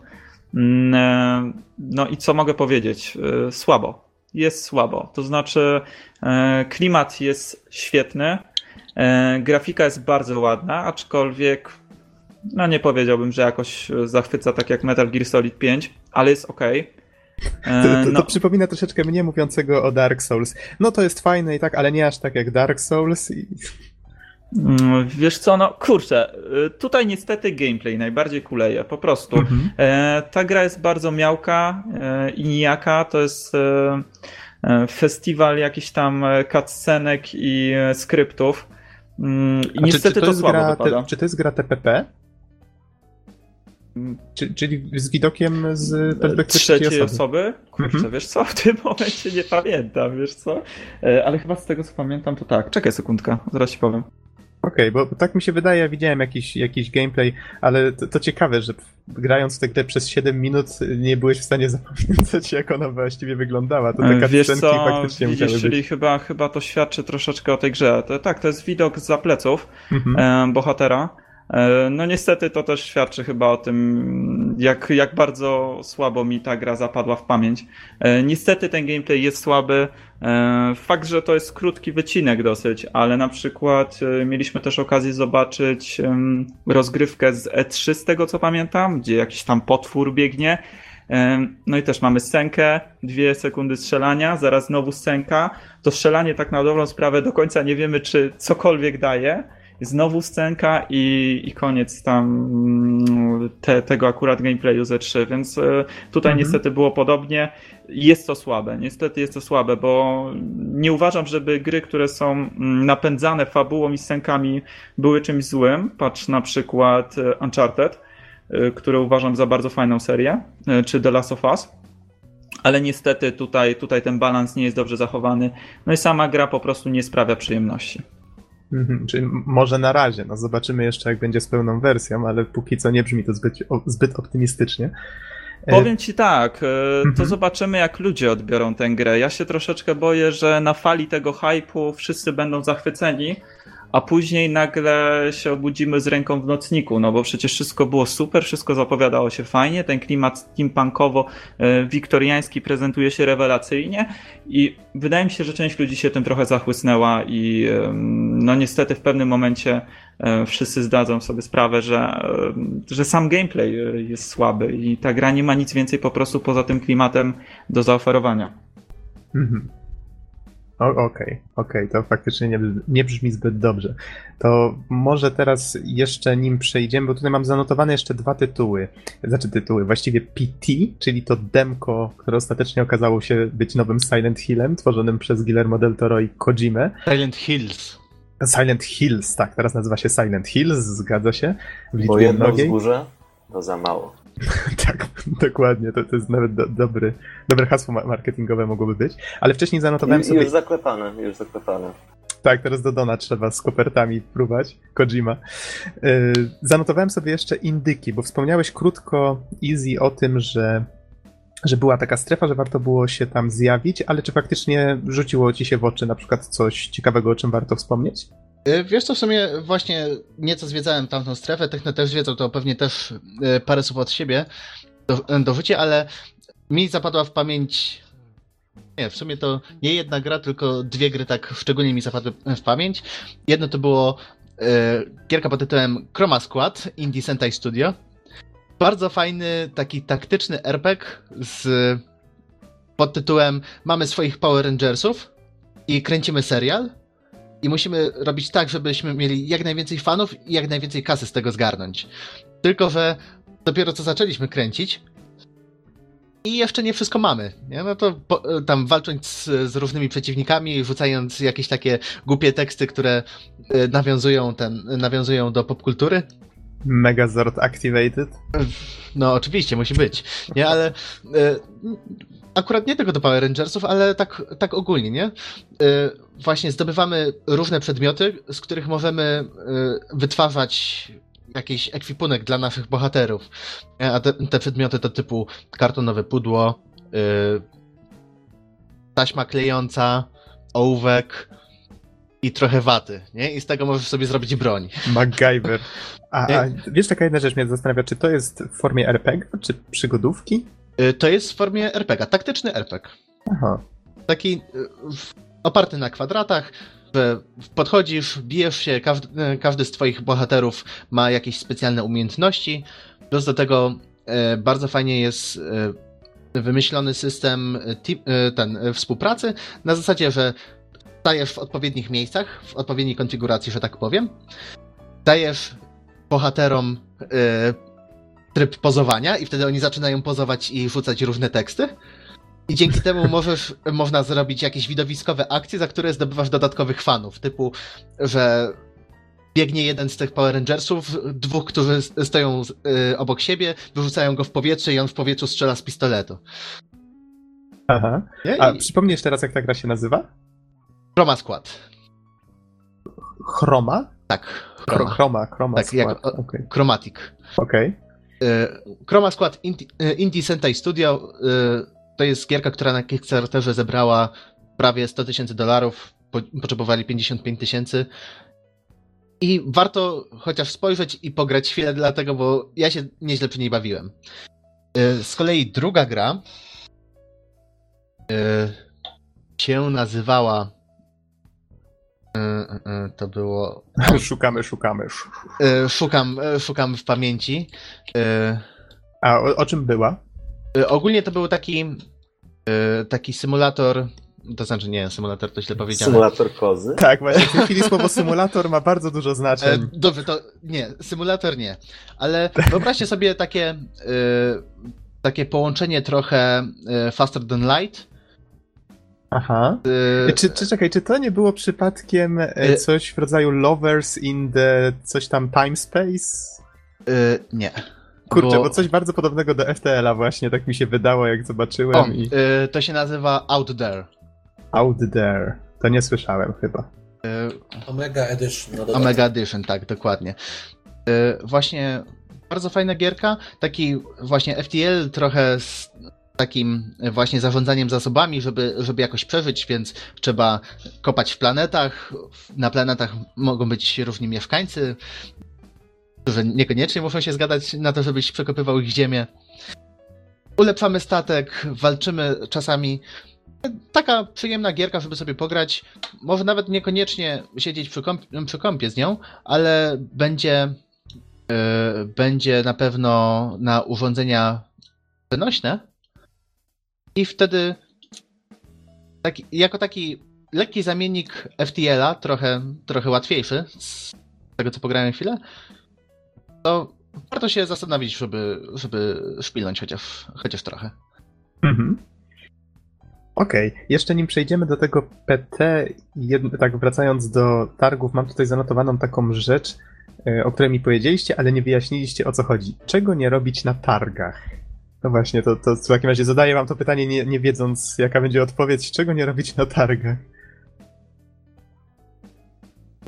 Mm, e, No i co mogę powiedzieć? E, Słabo. Jest słabo. To znaczy, e, klimat jest świetny, grafika jest bardzo ładna, aczkolwiek no nie powiedziałbym, że jakoś zachwyca tak jak Metal Gear Solid 5, ale jest ok. To, to, to No, przypomina troszeczkę mnie mówiącego o Dark Souls. No to jest fajne i tak, ale nie aż tak jak Dark Souls. I... mm, wiesz co, no kurczę, y, tutaj niestety gameplay najbardziej kuleje, po prostu. Mhm. E, ta gra jest bardzo miałka e, i nijaka. To jest e, festiwal jakichś tam cutscenek i skryptów. Mm, I A niestety to jest słabo gra, te, czy to jest gra TPP? Czy, czyli z widokiem z perspektywy trzeciej osoby. osoby? Kurczę, Mhm. wiesz co, (laughs) w tym momencie nie pamiętam, wiesz co? Ale chyba z tego co pamiętam to tak. Czekaj sekundkę, zaraz ci powiem. Okej, bo tak mi się wydaje, widziałem jakiś, jakiś gameplay, ale to, to ciekawe, że grając w tę grę przez 7 minut nie byłeś w stanie (laughs) zapamiętać, jak ona właściwie wyglądała. To E, Wiesz co, faktycznie widzisz, czyli być. chyba, chyba to świadczy troszeczkę o tej grze. To, tak, to jest widok za pleców Mhm. e, bohatera. E, No niestety to też świadczy chyba o tym, jak, jak bardzo słabo mi ta gra zapadła w pamięć. E, niestety ten gameplay jest słaby. E, fakt, że to jest krótki wycinek dosyć, ale na przykład e, mieliśmy też okazję zobaczyć rozgrywkę z E3 z tego co pamiętam, gdzie jakiś tam potwór biegnie. E, No i też mamy scenkę, dwie sekundy strzelania, zaraz znowu scenka. To strzelanie tak na dobrą sprawę do końca nie wiemy, czy cokolwiek daje. Znowu scenka i, i koniec tam mm, te, tego akurat gameplayu ze 3, więc e, tutaj Mhm. niestety było podobnie. Jest to słabe, niestety jest to słabe, bo nie uważam, żeby gry, które są mm, napędzane fabułą i scenkami były czymś złym. Patrz na przykład e, Uncharted, e, które uważam za bardzo fajną serię, czy The Last of Us. Ale niestety tutaj, tutaj ten balans nie jest dobrze zachowany. No i sama gra po prostu nie sprawia przyjemności. Mhm, czyli może na razie, no zobaczymy jeszcze jak będzie z pełną wersją, ale póki co nie brzmi to zbyt, zbyt optymistycznie. E, Powiem ci tak, e, to Mhm. zobaczymy jak ludzie odbiorą tę grę. Ja się troszeczkę boję, że na fali tego hypu wszyscy będą zachwyceni, a później nagle się obudzimy z ręką w nocniku, no bo przecież wszystko było super, wszystko zapowiadało się fajnie, ten klimat steampunkowo-wiktoriański prezentuje się rewelacyjnie i wydaje mi się, że część ludzi się tym trochę zachłysnęła i no niestety w pewnym momencie e, wszyscy zdadzą sobie sprawę, że, e, że sam gameplay e, jest słaby i ta gra nie ma nic więcej po prostu poza tym klimatem do zaoferowania. Mhm. Okej, okej, to faktycznie nie, brzmi- nie brzmi zbyt dobrze. To może teraz jeszcze nim przejdziemy, bo tutaj mam zanotowane jeszcze dwa tytuły. Znaczy tytuły, właściwie PT, czyli to demko, które ostatecznie okazało się być nowym Silent Hillem, tworzonym przez Guillermo del Toro i Kojimę. Silent Hills. Silent Hills, tak, teraz nazywa się Silent Hills, zgadza się. W Bo jedno wzgórze to za mało. (laughs) Tak, dokładnie, to, to jest nawet do, dobry, dobre hasło ma- marketingowe mogłoby być. Ale wcześniej zanotowałem I, sobie... już zaklepane, już zaklepane. Tak, teraz do Dona trzeba z kopertami próbować, Kojima. Yy, zanotowałem sobie jeszcze indyki, bo wspomniałeś krótko, Easy, o tym, że, że była taka strefa, że warto było się tam zjawić, ale czy faktycznie rzuciło ci się w oczy na przykład coś ciekawego, o czym warto wspomnieć? Y, Wiesz co, w sumie właśnie nieco zwiedzałem tamtą strefę, Techno też zwiedzał, to pewnie też y, parę słów od siebie do, dorzucię, ale mi zapadła w pamięć nie, w sumie to nie jedna gra, tylko dwie gry tak szczególnie mi zapadły w pamięć. Jedno to było y, gierka pod tytułem Chroma Squad Indie Sentai Studio. Bardzo fajny, taki taktyczny RPG z pod tytułem Mamy swoich Power Rangersów i kręcimy serial. I musimy robić tak, żebyśmy mieli jak najwięcej fanów i jak najwięcej kasy z tego zgarnąć. Tylko, że dopiero co zaczęliśmy kręcić i jeszcze nie wszystko mamy. Nie? No to po, tam walcząc z, z różnymi przeciwnikami, rzucając jakieś takie głupie teksty, które e, nawiązują, ten, nawiązują do popkultury. Megazord Activated? No oczywiście, musi być. Nie, ale e, akurat nie tylko do Power Rangersów, ale tak, tak ogólnie, nie? E, właśnie zdobywamy różne przedmioty, z których możemy e, wytwarzać jakiś ekwipunek dla naszych bohaterów. Nie? A te, te przedmioty to typu kartonowe pudło, taśma klejąca, ołówek i trochę waty, nie? I z tego możesz sobie zrobić broń. MacGyver. A, a wiesz, taka jedna rzecz mnie zastanawia, czy to jest w formie RPG, czy przygodówki? E, To jest w formie RPG, taktyczny RPG. Aha. taki y, oparty na kwadratach, że podchodzisz, bijesz się, każdy, y, każdy z twoich bohaterów ma jakieś specjalne umiejętności. Plus do tego e, bardzo fajnie jest wymyślony system ten, współpracy na zasadzie, że stajesz w odpowiednich miejscach, w odpowiedniej konfiguracji, że tak powiem. Dajesz bohaterom tryb pozowania i wtedy oni zaczynają pozować i rzucać różne teksty. I dzięki temu (laughs) możesz, można zrobić jakieś widowiskowe akcje, za które zdobywasz dodatkowych fanów, typu, że biegnie jeden z tych Power Rangersów, dwóch, którzy stoją y, obok siebie, wyrzucają go w powietrze i on w powietrzu strzela z pistoletu. Aha. A I przypomnij jeszcze raz, jak ta gra się nazywa? Chroma Squad. Chroma? Tak, Chroma, Chroma. chroma, Tak, jak- skład. Okej. Chromatic. Okej. Y, Chroma Squad Indie, Indie Sentai Studio y, to jest gierka, która na Kickstarterze zebrała prawie 100 tysięcy dolarów. Po, potrzebowali 55 tysięcy. I warto chociaż spojrzeć i pograć chwilę, dlatego, bo ja się nieźle przy niej bawiłem. Y, Z kolei druga gra się nazywała. Y, y, To było. (laughs) Szukamy, szukamy. y, Szukam, szukam w pamięci. A o, o czym była? Ogólnie to był taki. Taki symulator. To znaczy, nie, symulator to źle powiedziane. Symulator kozy? Tak, właśnie. W tej (laughs) chwili słowo symulator ma bardzo dużo E, znaczeń. dobrze, to nie, symulator nie. Ale wyobraźcie sobie takie, y, takie połączenie trochę y, Faster Than Light. Aha. Y, Czy, czy czekaj, czy to nie było przypadkiem e, E- coś w rodzaju Lovers in the coś tam time space? y, nie. Kurczę, bo coś bardzo podobnego do FTL-a właśnie, tak mi się wydało, jak zobaczyłem O, i... y, to się nazywa Out There. Out there. To nie słyszałem chyba. Y, Omega Edition. No. Omega Edition, tak, dokładnie. Y, właśnie bardzo fajna gierka. Taki właśnie FTL trochę z takim właśnie zarządzaniem zasobami, żeby, żeby jakoś przeżyć, więc trzeba kopać w planetach. Na planetach mogą być różni mieszkańcy, którzy niekoniecznie muszą się zgadać na to, żebyś przekopywał ich ziemię. Ulepszamy statek, walczymy czasami. Taka przyjemna gierka, żeby sobie pograć. Może nawet niekoniecznie siedzieć przy, kąp- przy kąpie z nią, ale będzie, yy, będzie na pewno na urządzenia przenośne. I wtedy taki, jako taki lekki zamiennik FTL-a, trochę, trochę łatwiejszy, z tego co pograłem chwilę, to warto się zastanowić, żeby, żeby szpilnąć chociaż, chociaż trochę. Mhm. Okej, jeszcze nim przejdziemy do tego PT, jed... tak wracając do targów, mam tutaj zanotowaną taką rzecz, e, o której mi powiedzieliście, ale nie wyjaśniliście o co chodzi. Czego nie robić na targach? No właśnie, to, to w takim razie zadaję wam to pytanie, nie, nie wiedząc jaka będzie odpowiedź, czego nie robić na targach?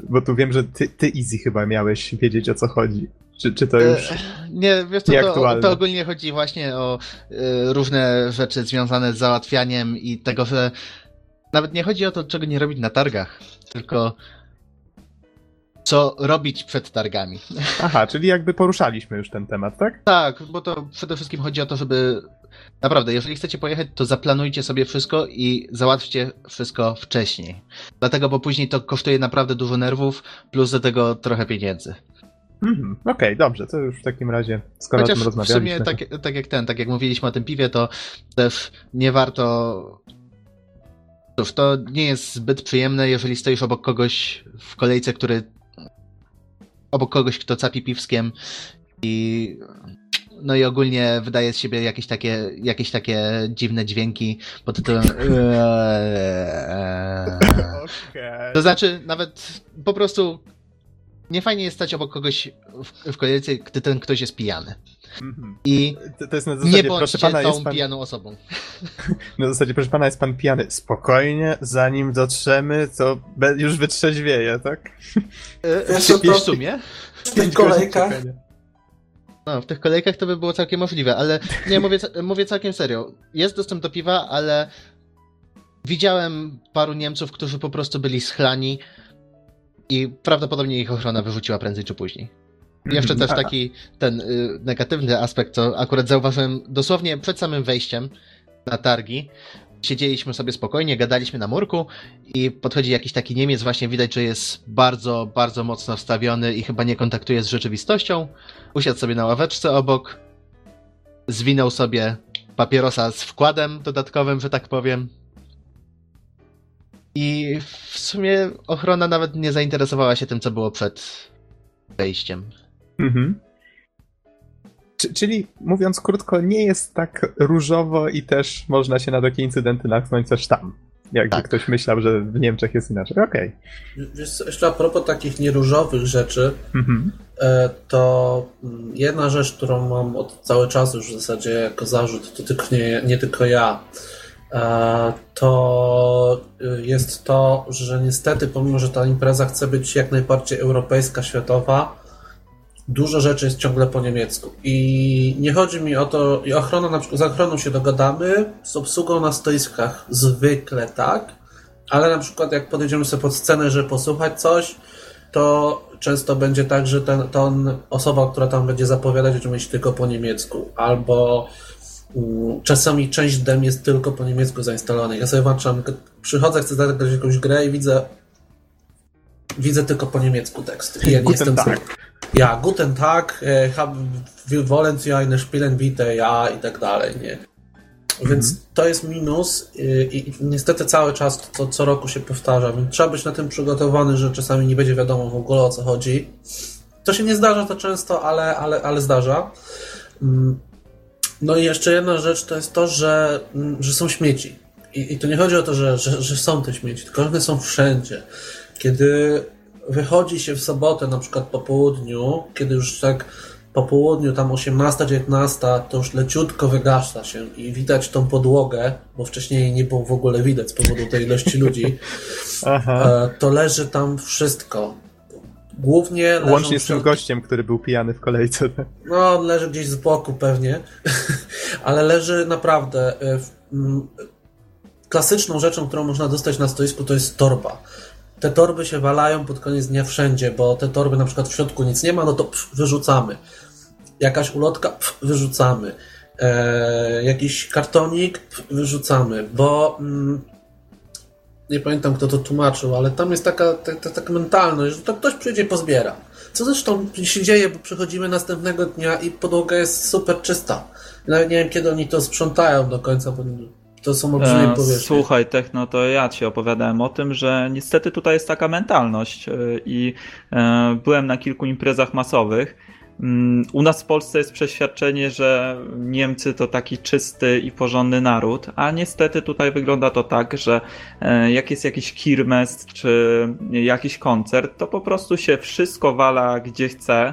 Bo tu wiem, że ty, ty Easy chyba miałeś wiedzieć o co chodzi. Czy, czy to już... E, Nie, wiesz co, to, to ogólnie chodzi właśnie o e, różne rzeczy związane z załatwianiem i tego, że nawet nie chodzi o to, czego nie robić na targach, tylko co robić przed targami. (laughs) Aha, czyli jakby poruszaliśmy już ten temat, tak? Tak, bo to przede wszystkim chodzi o to, żeby naprawdę, jeżeli chcecie pojechać, to zaplanujcie sobie wszystko i załatwcie wszystko wcześniej. Dlatego, bo później to kosztuje naprawdę dużo nerwów, plus do tego trochę pieniędzy. Mhm, Okej, dobrze, to już w takim razie, skoro Chociaż o tym w rozmawialiśmy. sumie tak, tak jak ten, tak jak mówiliśmy o tym piwie, to też nie warto. Cóż, to nie jest zbyt przyjemne, jeżeli stoisz obok kogoś w kolejce, który. Obok kogoś, kto capi piwskiem i. No i ogólnie wydaje z siebie jakieś takie, jakieś takie dziwne dźwięki pod tytułem. (laughs) To znaczy, nawet po prostu nie fajnie jest stać obok kogoś w, w kolejce, gdy ten ktoś jest pijany. Mhm. I To, to jest na nie zasadzie, bądźcie proszę pana, tą jest pan, pijaną osobą. (laughs) na zasadzie, proszę pana, jest pan pijany. Spokojnie, zanim dotrzemy, to już wytrzeźwieje, tak? Wiesz, w, co, w to- sumie? W tych kolejkach No, w tych kolejkach to by było całkiem możliwe, ale nie, mówię, mówię całkiem serio. Jest dostęp do piwa, ale widziałem paru Niemców, którzy po prostu byli schlani i prawdopodobnie ich ochrona wyrzuciła prędzej czy później. Jeszcze też A, taki ten y, negatywny aspekt, co akurat zauważyłem dosłownie przed samym wejściem na targi. Siedzieliśmy sobie spokojnie, gadaliśmy na murku i podchodzi jakiś taki Niemiec, właśnie widać, że jest bardzo, bardzo mocno wstawiony i chyba nie kontaktuje z rzeczywistością. Usiadł sobie na ławeczce obok, zwinął sobie papierosa z wkładem dodatkowym, że tak powiem. I w sumie ochrona nawet nie zainteresowała się tym, co było przed wejściem. Mhm. Czy, czyli, mówiąc krótko, nie jest tak różowo i też można się na takie incydenty natknąć też tam. Jakby Tak. ktoś myślał, że w Niemczech jest inaczej. Okej. Wiesz, co, jeszcze a propos takich nieróżowych rzeczy, Mhm. e, to mm, jedna rzecz, którą mam od cały czas już w zasadzie jako zarzut, to tylko nie, nie tylko ja, e, to y, jest to, że niestety, pomimo że ta impreza chce być jak najbardziej europejska, światowa, dużo rzeczy jest ciągle po niemiecku. I nie chodzi mi o to, i ochrona, na przykład z ochroną się dogadamy, z obsługą na stoiskach zwykle tak, ale na przykład jak podejdziemy sobie pod scenę, żeby posłuchać coś, to często będzie tak, że ten, ten osoba, która tam będzie zapowiadać, będzie mówić tylko po niemiecku, albo um, czasami część dem jest tylko po niemiecku zainstalowanych. Ja sobie włączam, przychodzę, chcę zagrać jakąś grę i widzę widzę tylko po niemiecku tekst. Ja Guten Tag. Ja, guten Tag, e, wollen Sie eine Spielen bitte, ja i tak dalej, nie? Więc mhm. to jest minus i, i, niestety cały czas to co roku się powtarza, więc trzeba być na tym przygotowany, że czasami nie będzie wiadomo w ogóle o co chodzi. To się nie zdarza to często, ale, ale, ale zdarza. Mm. No i jeszcze jedna rzecz to jest to, że, mm, że są śmieci. I, I to nie chodzi o to, że, że, że są te śmieci, tylko one są wszędzie. Kiedy wychodzi się w sobotę, na przykład po południu, kiedy już tak po południu, tam 18-19, to już leciutko wygaszta się i widać tą podłogę, bo wcześniej nie było w ogóle widać z powodu tej ilości ludzi, (laughs) Aha. E, to leży tam wszystko. Głównie Łącznie z tym gościem, który był pijany w kolejce. No, leży gdzieś z boku pewnie, (laughs) ale leży naprawdę. E, klasyczną rzeczą, którą można dostać na stoisku, to jest torba te torby się walają pod koniec dnia wszędzie, bo te torby na przykład w środku nic nie ma, no to pff, wyrzucamy. Jakaś ulotka, pff, wyrzucamy. E, jakiś kartonik, pff, wyrzucamy, bo mm, nie pamiętam kto to tłumaczył, ale tam jest taka, ta, ta, taka mentalność, że to ktoś przyjdzie pozbiera. Co zresztą się dzieje, bo przychodzimy następnego dnia i podłoga jest super czysta. Nawet nie wiem, kiedy oni to sprzątają do końca, bo to są olbrzymie e, powierzchnie. Słuchaj, Techno, to ja ci opowiadałem o tym, że niestety tutaj jest taka mentalność e, i e, byłem na kilku imprezach masowych. Mm, u nas w Polsce jest przeświadczenie, że Niemcy to taki czysty i porządny naród, a niestety tutaj wygląda to tak, że jak jest jakiś kirmes czy jakiś koncert, to po prostu się wszystko wala gdzie chce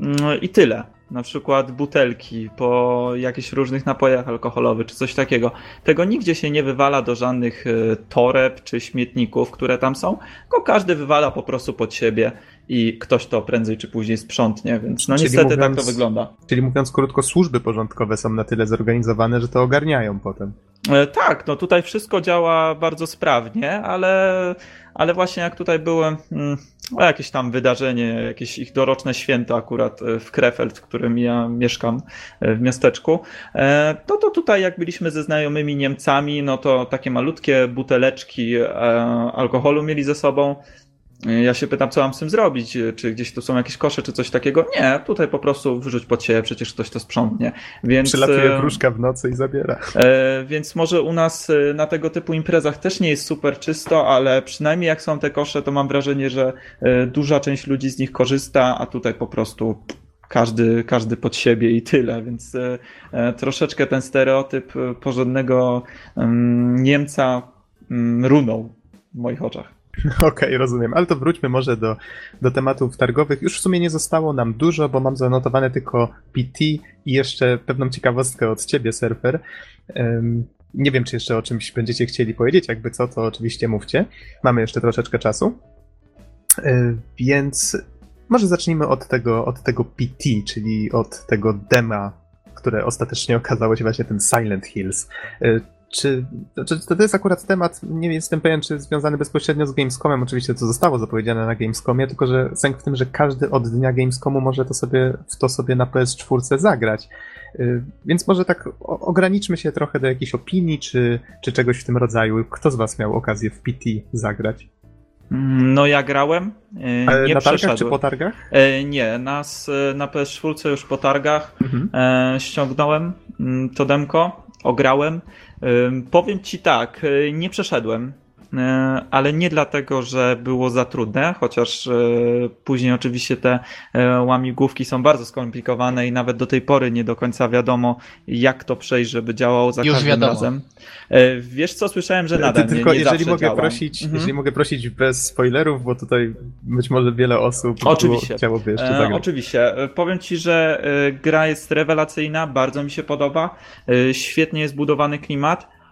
mm, i tyle na przykład butelki po jakichś różnych napojach alkoholowych czy coś takiego. Tego nigdzie się nie wywala do żadnych e, toreb czy śmietników, które tam są, tylko każdy wywala po prostu pod siebie i ktoś to prędzej czy później sprzątnie, więc no czyli niestety mówiąc, tak to wygląda. Czyli mówiąc krótko, służby porządkowe są na tyle zorganizowane, że to ogarniają potem. E, tak, no tutaj wszystko działa bardzo sprawnie, ale, ale właśnie jak tutaj byłem, mm, jakieś tam wydarzenie, jakieś ich doroczne święto akurat e, w Krefeld, w którym ja mieszkam e, w miasteczku, no to tutaj jak byliśmy ze znajomymi Niemcami, no to takie malutkie buteleczki alkoholu mieli ze sobą, ja się pytam, co mam z tym zrobić, czy gdzieś tu są jakieś kosze, czy coś takiego. Nie, tutaj po prostu wyrzuć pod siebie, przecież ktoś to sprzątnie. Więc, Przylatuje wróżka w nocy i zabiera. E, więc może u nas e, na tego typu imprezach też nie jest super czysto, ale przynajmniej jak są te kosze, to mam wrażenie, że e, duża część ludzi z nich korzysta, a tutaj po prostu każdy, każdy pod siebie i tyle, więc troszeczkę ten stereotyp porządnego Niemca runął w moich oczach. (laughs) Okej, okay, rozumiem, ale to wróćmy może do, do tematów targowych. Już w sumie nie zostało nam dużo, bo mam zanotowane tylko PT i jeszcze pewną ciekawostkę od ciebie, surfer. Um, nie wiem, czy jeszcze o czymś będziecie chcieli powiedzieć, jakby co, to oczywiście mówcie. Mamy jeszcze troszeczkę czasu. Yy, więc może zacznijmy od tego, od tego PT, czyli od tego dema, które ostatecznie okazało się właśnie tym Silent Hills. Yy, czy, czy to jest akurat temat, nie jestem pewien, czy związany bezpośrednio z Gamescomem, oczywiście to zostało zapowiedziane na Gamescomie, tylko że sęk w tym, że każdy od dnia Gamescomu może to sobie, w to sobie na PS4 zagrać. Y, więc może tak ograniczmy się trochę do jakiejś opinii, czy, czy czegoś w tym rodzaju. Kto z was miał okazję w PT zagrać? No ja grałem. Y, nie na targach czy po targach? Y, nie, nas na PS4 już po targach mhm. ściągnąłem mm, to demko, ograłem. Powiem ci tak, y, nie przeszedłem, ale nie dlatego, że było za trudne, chociaż y, później oczywiście te łamigłówki są bardzo skomplikowane i nawet do tej pory nie do końca wiadomo, jak to przejść, żeby działało za Już każdym wiadomo. razem. Wiesz co, słyszałem, że nadal Ty, tylko nie, nie jeżeli mogę działa. prosić, mhm. jeżeli mogę prosić bez spoilerów, bo tutaj być może wiele osób oczywiście. chciałoby jeszcze zagrać. E, oczywiście. Powiem ci, że gra jest rewelacyjna, bardzo mi się podoba, świetnie jest budowany klimat, E,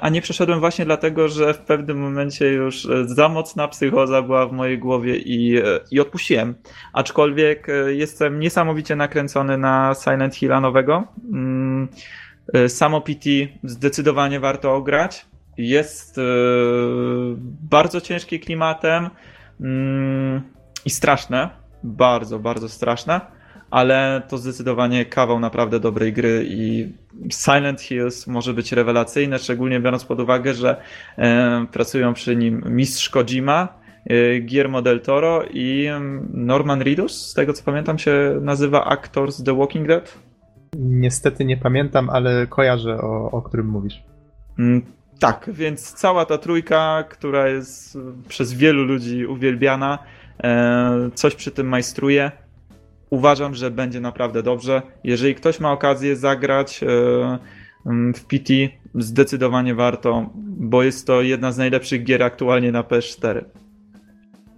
a nie przeszedłem właśnie dlatego, że w pewnym momencie już e, za mocna psychoza była w mojej głowie i, e, i odpuściłem. Aczkolwiek jestem niesamowicie nakręcony na Silent Hilla nowego. Mm, samo PT zdecydowanie warto ograć. Jest bardzo ciężki klimatem. mm, i straszne, bardzo, bardzo straszne, ale to zdecydowanie kawał naprawdę dobrej gry i Silent Hills może być rewelacyjne, szczególnie biorąc pod uwagę, że pracują przy nim mistrz Kojima, e, Guillermo del Toro i Norman Reedus, z tego co pamiętam się nazywa aktor z The Walking Dead. Niestety nie pamiętam, ale kojarzę o, o którym mówisz. Mm, Tak, więc cała ta trójka, która jest przez wielu ludzi uwielbiana, e, coś przy tym majstruje. Uważam, że będzie naprawdę dobrze. Jeżeli ktoś ma okazję zagrać e, mm, w PT, zdecydowanie warto, bo jest to jedna z najlepszych gier aktualnie na PS4.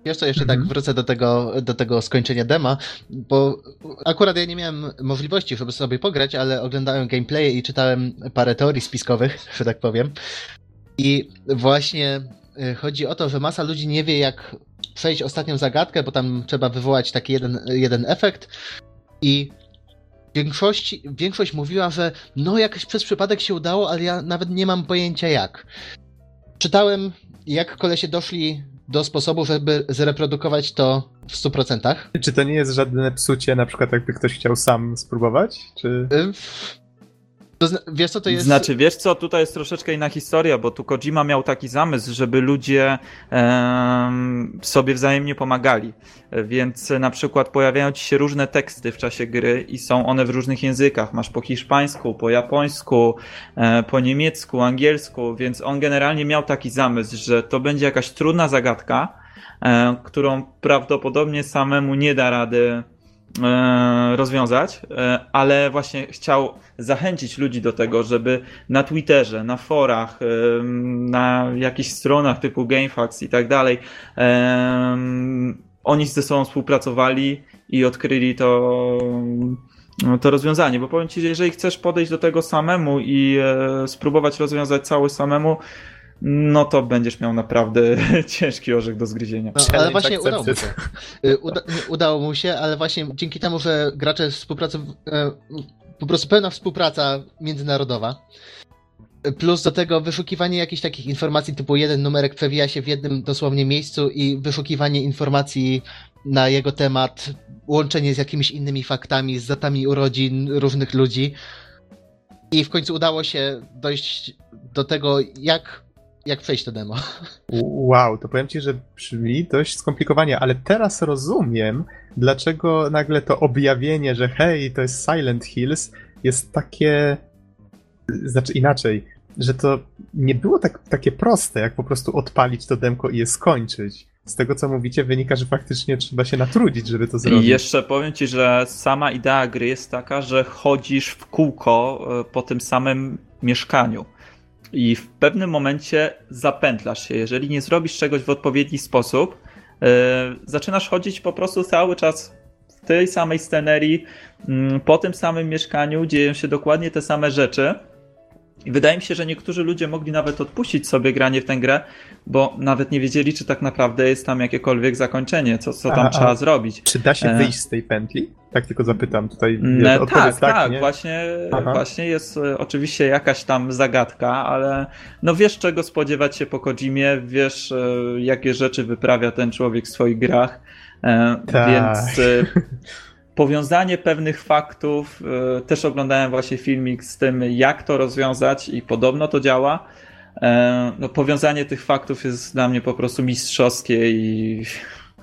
Wiesz co, jeszcze Mhm. tak wrócę do tego, do tego skończenia dema, bo akurat ja nie miałem możliwości, żeby sobie pograć, ale oglądałem gameplay i czytałem parę teorii spiskowych, (laughs) że tak powiem. I właśnie y, chodzi o to, że masa ludzi nie wie, jak przejść ostatnią zagadkę, bo tam trzeba wywołać taki jeden, jeden efekt. I większość, większość mówiła, że no jakoś przez przypadek się udało, ale ja nawet nie mam pojęcia jak. Czytałem, jak kolesie doszli do sposobu, żeby zreprodukować to w 100%. Czy to nie jest żadne psucie, na przykład jakby ktoś chciał sam spróbować? Czy... Y, zna- wiesz co to jest? Znaczy, wiesz co, tutaj jest troszeczkę inna historia, bo tu Kojima miał taki zamysł, żeby ludzie em, sobie wzajemnie pomagali. Więc na przykład pojawiają ci się różne teksty w czasie gry i są one w różnych językach. Masz po hiszpańsku, po japońsku, e, po niemiecku, angielsku, więc on generalnie miał taki zamysł, że to będzie jakaś trudna zagadka, e, którą prawdopodobnie samemu nie da rady e, rozwiązać, e, ale właśnie chciał zachęcić ludzi do tego, żeby na Twitterze, na forach, em, na jakichś stronach typu GameFAQs i tak dalej, oni ze sobą współpracowali i odkryli to, to rozwiązanie. Bo powiem Ci, że jeżeli chcesz podejść do tego samemu i e, spróbować rozwiązać cały samemu, no to będziesz miał naprawdę (laughs) ciężki orzech do zgryzienia. No, ale właśnie udało mu się. Y, Uda, nie, udało mu się, ale właśnie dzięki temu, że gracze współpracują, po prostu pełna współpraca międzynarodowa. Plus do tego wyszukiwanie jakichś takich informacji typu jeden numerek przewija się w jednym dosłownie miejscu i wyszukiwanie informacji na jego temat, łączenie z jakimiś innymi faktami, z datami urodzin różnych ludzi. I w końcu udało się dojść do tego, jak, jak przejść to demo. (laughs) Wow, to powiem ci, że brzmi dość skomplikowanie, ale teraz rozumiem, dlaczego nagle to objawienie, że hej, to jest Silent Hills, jest takie. Znaczy inaczej, że to nie było tak, takie proste, jak po prostu odpalić to demko i je skończyć. Z tego co mówicie, wynika, że faktycznie trzeba się natrudzić, żeby to I zrobić. jeszcze powiem ci, że sama idea gry jest taka, że chodzisz w kółko e, po tym samym mieszkaniu. I w pewnym momencie zapętlasz się. Jeżeli nie zrobisz czegoś w odpowiedni sposób, e, zaczynasz chodzić po prostu cały czas w tej samej scenerii, mm, po tym samym mieszkaniu, dzieją się dokładnie te same rzeczy. I wydaje mi się, że niektórzy ludzie mogli nawet odpuścić sobie granie w tę grę, bo nawet nie wiedzieli, czy tak naprawdę jest tam jakiekolwiek zakończenie, co, co tam A, a- trzeba zrobić. Czy da się E. wyjść z tej pętli? Tak tylko zapytam tutaj. Ne, odpowiedz tak, tak, nie? właśnie, Aha. właśnie jest e, oczywiście jakaś tam zagadka, ale no wiesz czego spodziewać się po Kojimie, wiesz e, jakie rzeczy wyprawia ten człowiek w swoich grach, Tak. więc (laughs) powiązanie pewnych faktów, e, też oglądałem właśnie filmik z tym jak to rozwiązać i podobno to działa. E, No, powiązanie tych faktów jest dla mnie po prostu mistrzowskie i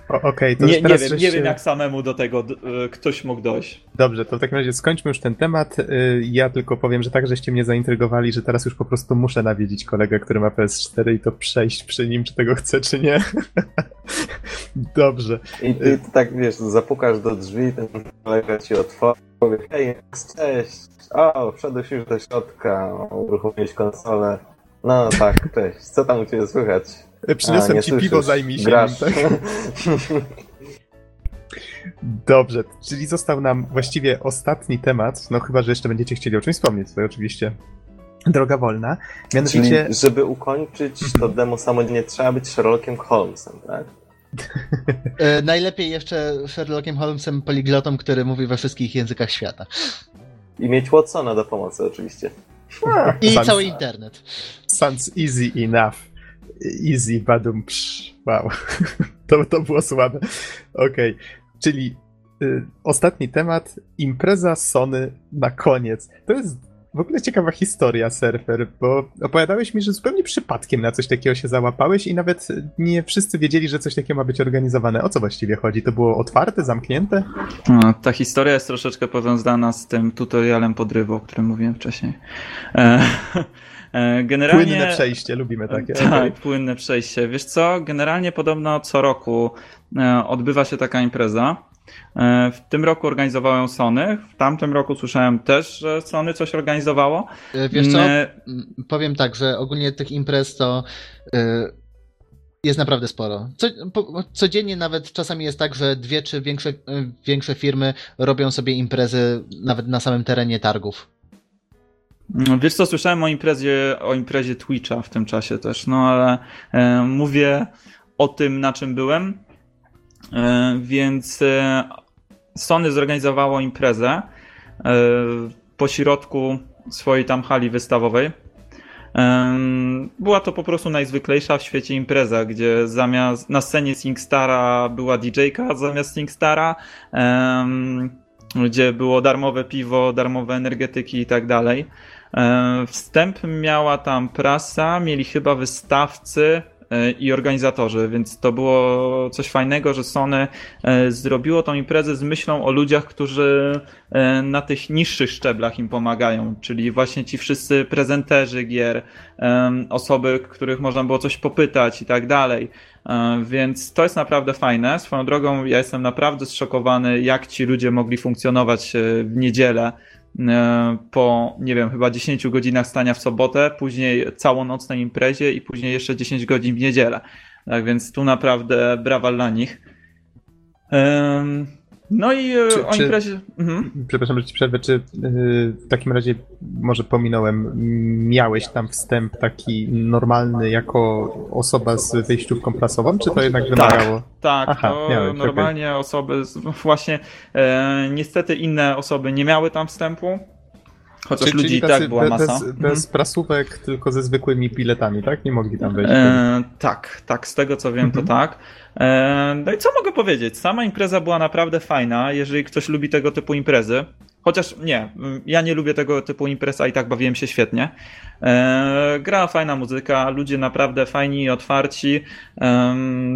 Okej, to nie, nie, wiem, nie się- wiem jak samemu do tego e, ktoś mógł dojść. Dobrze, to w takim razie skończmy już ten temat. Y, Ja tylko powiem, że tak żeście mnie zaintrygowali, że teraz już po prostu muszę nawiedzić kolegę, który ma PS4 i to przejść przy nim, czy tego chce, czy nie. (laughs) Dobrze. I ty tak wiesz, zapukasz do drzwi, ten kolega ci otworzy, powie hej, cześć, o, wszedłeś już do środka, uruchomiłeś konsolę. No tak, cześć, co tam u ciebie słychać? Przyniosłem A, ci słyszysz. piwo, zajmij się Grasz. nim, tak? (laughs) Dobrze, czyli został nam właściwie ostatni temat, no chyba, że jeszcze będziecie chcieli o czymś wspomnieć, to oczywiście droga wolna. Czyli, Mianowicie, żeby ukończyć to demo samodzielnie, trzeba być Sherlockiem Holmesem, tak? (laughs) E, najlepiej jeszcze Sherlockiem Holmesem poliglotą, który mówi we wszystkich językach świata. I mieć Watsona do pomocy oczywiście. I Sans- cały internet. sounds easy enough. Easy, badum, psz, wow. (laughs) To, to było słabe. Okej, okay. czyli y, ostatni temat, impreza Sony na koniec. To jest w ogóle ciekawa historia, surfer, bo opowiadałeś mi, że zupełnie przypadkiem na coś takiego się załapałeś i nawet nie wszyscy wiedzieli, że coś takiego ma być organizowane. O co właściwie chodzi? To było otwarte, zamknięte? No, ta historia jest troszeczkę powiązana z tym tutorialem podrywu, o którym mówiłem wcześniej. E, (laughs) generalnie... Płynne przejście, lubimy takie. Tak, okay. płynne przejście. Wiesz co, generalnie podobno co roku e, odbywa się taka impreza, E, w tym roku organizowało ją Sony. W tamtym roku słyszałem też, że Sony coś organizowało. E, wiesz co? E, powiem tak, że ogólnie tych imprez to jest naprawdę sporo. Co, codziennie nawet czasami jest tak, że dwie czy większe, większe firmy robią sobie imprezy nawet na samym terenie targów. Wiesz co, słyszałem o imprezie, o imprezie Twitcha w tym czasie też, no ale e, mówię o tym, na czym byłem E, więc e, Sony zorganizowało imprezę e, po środku swojej tam hali wystawowej. Była to po prostu najzwyklejsza w świecie impreza, gdzie zamiast na scenie SingStara była DJ-ka zamiast SingStara, gdzie było darmowe piwo, darmowe energetyki i tak dalej. Wstęp miała tam prasa, mieli chyba wystawcy, E, i organizatorzy, więc to było coś fajnego, że Sony e, zrobiło tą imprezę z myślą o ludziach, którzy e, na tych niższych szczeblach im pomagają, czyli właśnie ci wszyscy prezenterzy gier, osoby, których można było coś popytać i tak dalej. Więc to jest naprawdę fajne. Swoją drogą ja jestem naprawdę zszokowany, jak ci ludzie mogli funkcjonować w niedzielę E, po, nie wiem, chyba 10 godzinach stania w sobotę, później całonocnej imprezie i później jeszcze 10 godzin w niedzielę. Tak więc tu naprawdę brawa dla nich. No i e, czy, o imprezie. Mhm. Przepraszam, że ci przerwę. Czy yy, w takim razie, może pominąłem, miałeś tam wstęp taki normalny jako osoba z wejściówką prasową, czy to jednak tak, wymagało? Tak, tak Aha, to miałeś, normalnie okay. osoby, z, właśnie e, niestety inne osoby nie miały tam wstępu. Chociaż czyli, ludzi i tak była masa. Bez, bez mhm. prasówek, tylko ze zwykłymi biletami, tak? Nie mogli tam wejść. E, tak, tak, z tego co wiem, mhm. to tak. E, no i co mogę powiedzieć? Sama impreza była naprawdę fajna, jeżeli ktoś lubi tego typu imprezy. Chociaż nie, ja nie lubię tego typu imprez, a i tak bawiłem się świetnie. E, gra fajna muzyka, ludzie naprawdę fajni i otwarci.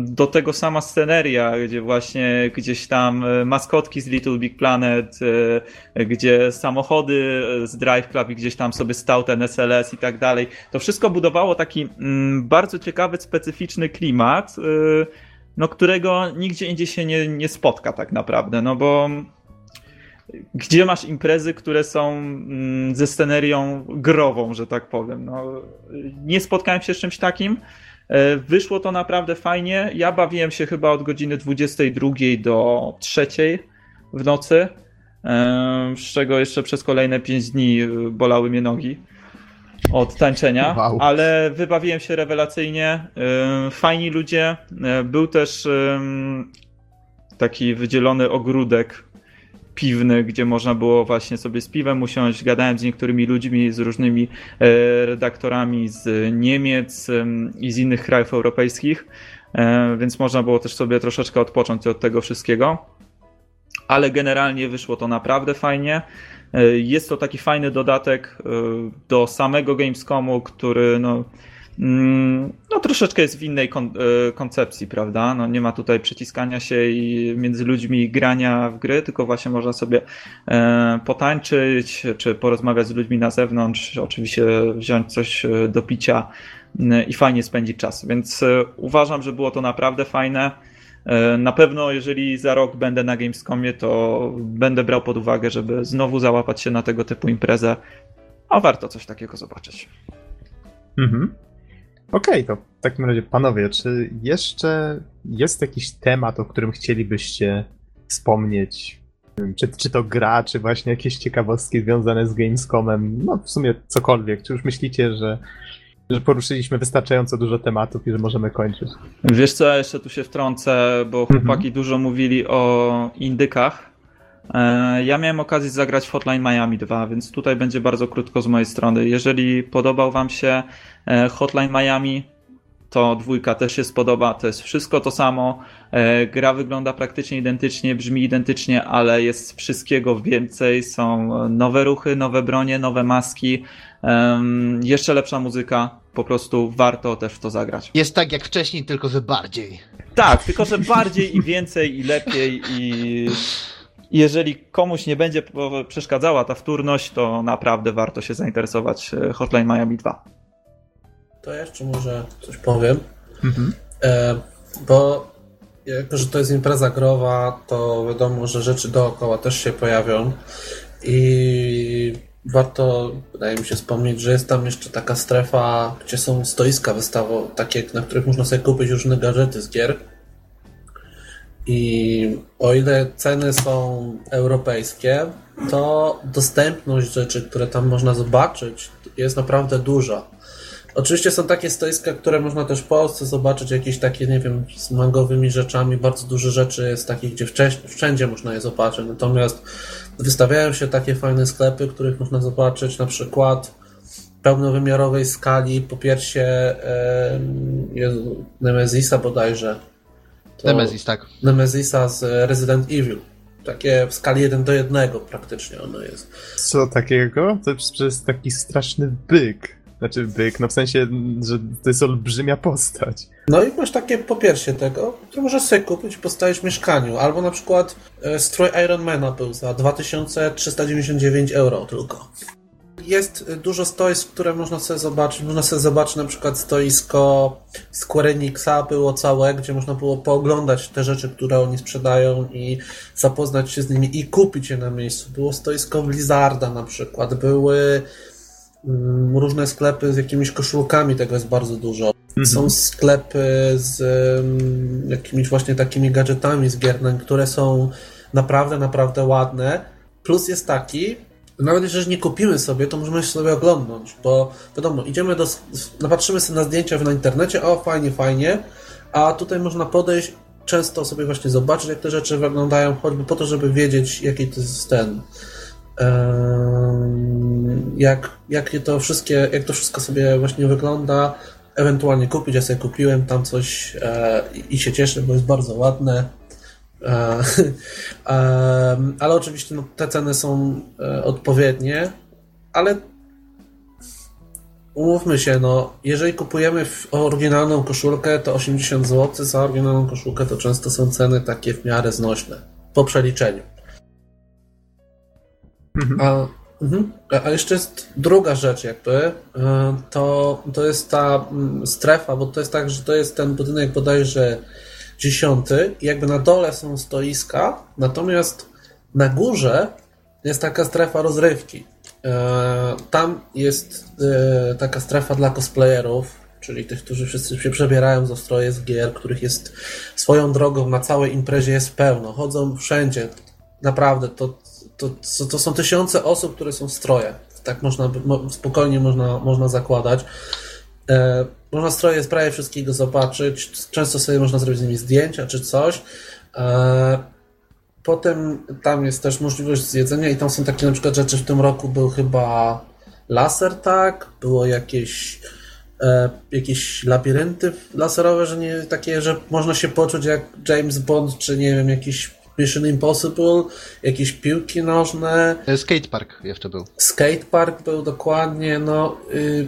Do tego sama sceneria, gdzie właśnie gdzieś tam e, maskotki z Little Big Planet, e, gdzie samochody z Drive Club i gdzieś tam sobie stał ten SLS i tak dalej. To wszystko budowało taki mm, bardzo ciekawy, specyficzny klimat, no, którego nigdzie indziej się nie, nie spotka tak naprawdę, no bo gdzie masz imprezy, które są mm, ze scenerią grową, że tak powiem. No, nie spotkałem się z czymś takim. E, wyszło to naprawdę fajnie. Ja bawiłem się chyba od godziny 22 do 3 w nocy, e, z czego jeszcze przez kolejne 5 dni e, bolały mnie nogi od tańczenia, wow. ale wybawiłem się rewelacyjnie. Fajni ludzie. Był też taki wydzielony ogródek piwny, gdzie można było właśnie sobie z piwem usiąść. Gadałem z niektórymi ludźmi, z różnymi e, redaktorami z Niemiec i z innych krajów europejskich, e, więc można było też sobie troszeczkę odpocząć od tego wszystkiego. Ale generalnie wyszło to naprawdę fajnie. E, jest to taki fajny dodatek do samego Gamescomu, który no, no troszeczkę jest w innej kon e, koncepcji, prawda? No nie ma tutaj przyciskania się i między ludźmi grania w gry, tylko właśnie można sobie e, potańczyć, czy porozmawiać z ludźmi na zewnątrz, oczywiście wziąć coś e, do picia i fajnie spędzić czas. Więc uważam, że było to naprawdę fajne. Na pewno, jeżeli za rok będę na Gamescomie, to będę brał pod uwagę, żeby znowu załapać się na tego typu imprezę. A warto coś takiego zobaczyć. Mhm. Okej, okay, to w takim razie, panowie, czy jeszcze jest jakiś temat, o którym chcielibyście wspomnieć? Czy, czy to gra, czy właśnie jakieś ciekawostki związane z Gamescomem? No, w sumie cokolwiek. Czy już myślicie, że, że poruszyliśmy wystarczająco dużo tematów i że możemy kończyć? Wiesz co, jeszcze tu się wtrącę, bo mhm. chłopaki dużo mówili o indykach. E, ja miałem okazję zagrać w Hotline Miami 2, więc tutaj będzie bardzo krótko z mojej strony. Jeżeli podobał Wam się e, Hotline Miami, to dwójka też się spodoba. To jest wszystko to samo. E, gra wygląda praktycznie identycznie, brzmi identycznie, ale jest wszystkiego więcej. Są nowe ruchy, nowe bronie, nowe maski, jeszcze lepsza muzyka. Po prostu warto też w to zagrać. Jest tak jak wcześniej, tylko że bardziej. Tak, tylko że bardziej i więcej i lepiej i (laughs) jeżeli komuś nie będzie przeszkadzała ta wtórność, to naprawdę warto się zainteresować e, Hotline Miami 2. To ja jeszcze może coś powiem. Mhm. E, bo jako, że to jest impreza growa, to wiadomo, że rzeczy dookoła też się pojawią i warto, wydaje mi się, wspomnieć, że jest tam jeszcze taka strefa, gdzie są stoiska wystawowe, takie, na których można sobie kupić różne gadżety z gier. I o ile ceny są europejskie, to dostępność rzeczy, które tam można zobaczyć, jest naprawdę duża. Oczywiście są takie stoiska, które można też w Polsce zobaczyć, jakieś takie, nie wiem, z mangowymi rzeczami. Bardzo dużo rzeczy jest takich, gdzie wszędzie można je zobaczyć. Natomiast wystawiają się takie fajne sklepy, których można zobaczyć na przykład pełnowymiarowej skali po em, Jezu, Nemezisa bodajże. To- Nemesis, tak. Nemezisa z Resident Evil. Takie w skali 1 do 1 praktycznie ono jest. Co takiego? To jest taki straszny byk. Znaczy byk, no w sensie, że to jest olbrzymia postać. No i masz takie popiersie tego, to możesz sobie kupić i postawić w mieszkaniu. Albo na przykład e, strój Ironmana był za 2399 euro tylko. Jest dużo stoisk, które można sobie zobaczyć. Można sobie zobaczyć na przykład stoisko Square Enixa było całe, gdzie można było pooglądać te rzeczy, które oni sprzedają i zapoznać się z nimi i kupić je na miejscu. Było stoisko Blizzarda na przykład, były mm, różne sklepy z jakimiś koszulkami, tego jest bardzo dużo. Są sklepy z em, jakimiś właśnie takimi gadżetami z gier, które są naprawdę, naprawdę ładne. Plus jest taki, nawet jeżeli nie kupimy sobie, to możemy sobie oglądnąć, bo wiadomo, idziemy do, napatrzymy sobie na zdjęcia na internecie, o fajnie, fajnie, a tutaj można podejść, często sobie właśnie zobaczyć, jak te rzeczy wyglądają, choćby po to, żeby wiedzieć, jaki to jest ten, jak, jak to wszystkie, jak to wszystko sobie właśnie wygląda, ewentualnie kupić, ja sobie kupiłem tam coś e, i się cieszę, bo jest bardzo ładne. E, (laughs) ale oczywiście no, te ceny są e, odpowiednie, ale umówmy się, no, jeżeli kupujemy oryginalną koszulkę, to 80 zł za oryginalną koszulkę to często są ceny takie w miarę znośne po przeliczeniu. Mhm. A, mhm. A- a jeszcze jest druga rzecz, jakby, e, to, to jest ta mm, strefa, bo to jest tak, że to jest ten budynek bodajże dziesiąty jakby na dole są stoiska, natomiast na górze jest taka strefa rozrywki. E, Tam jest e, taka strefa dla cosplayerów, czyli tych, którzy wszyscy się przebierają za stroje z gier, których jest swoją drogą na całej imprezie jest pełno. Chodzą wszędzie. Naprawdę, to, to, to, są tysiące osób, które są w stroje. Tak można, spokojnie można, można zakładać. E, można stroje z prawie wszystkiego zobaczyć. Często sobie można zrobić z nimi zdjęcia czy coś. E, potem tam jest też możliwość zjedzenia i tam są takie na przykład rzeczy w tym roku był chyba laser tak, było jakieś e, jakieś labirynty laserowe, że nie takie, że można się poczuć jak James Bond, czy nie wiem, jakiś Mission Impossible, jakieś piłki nożne, E, Skatepark jeszcze był. skatepark był dokładnie, no, y,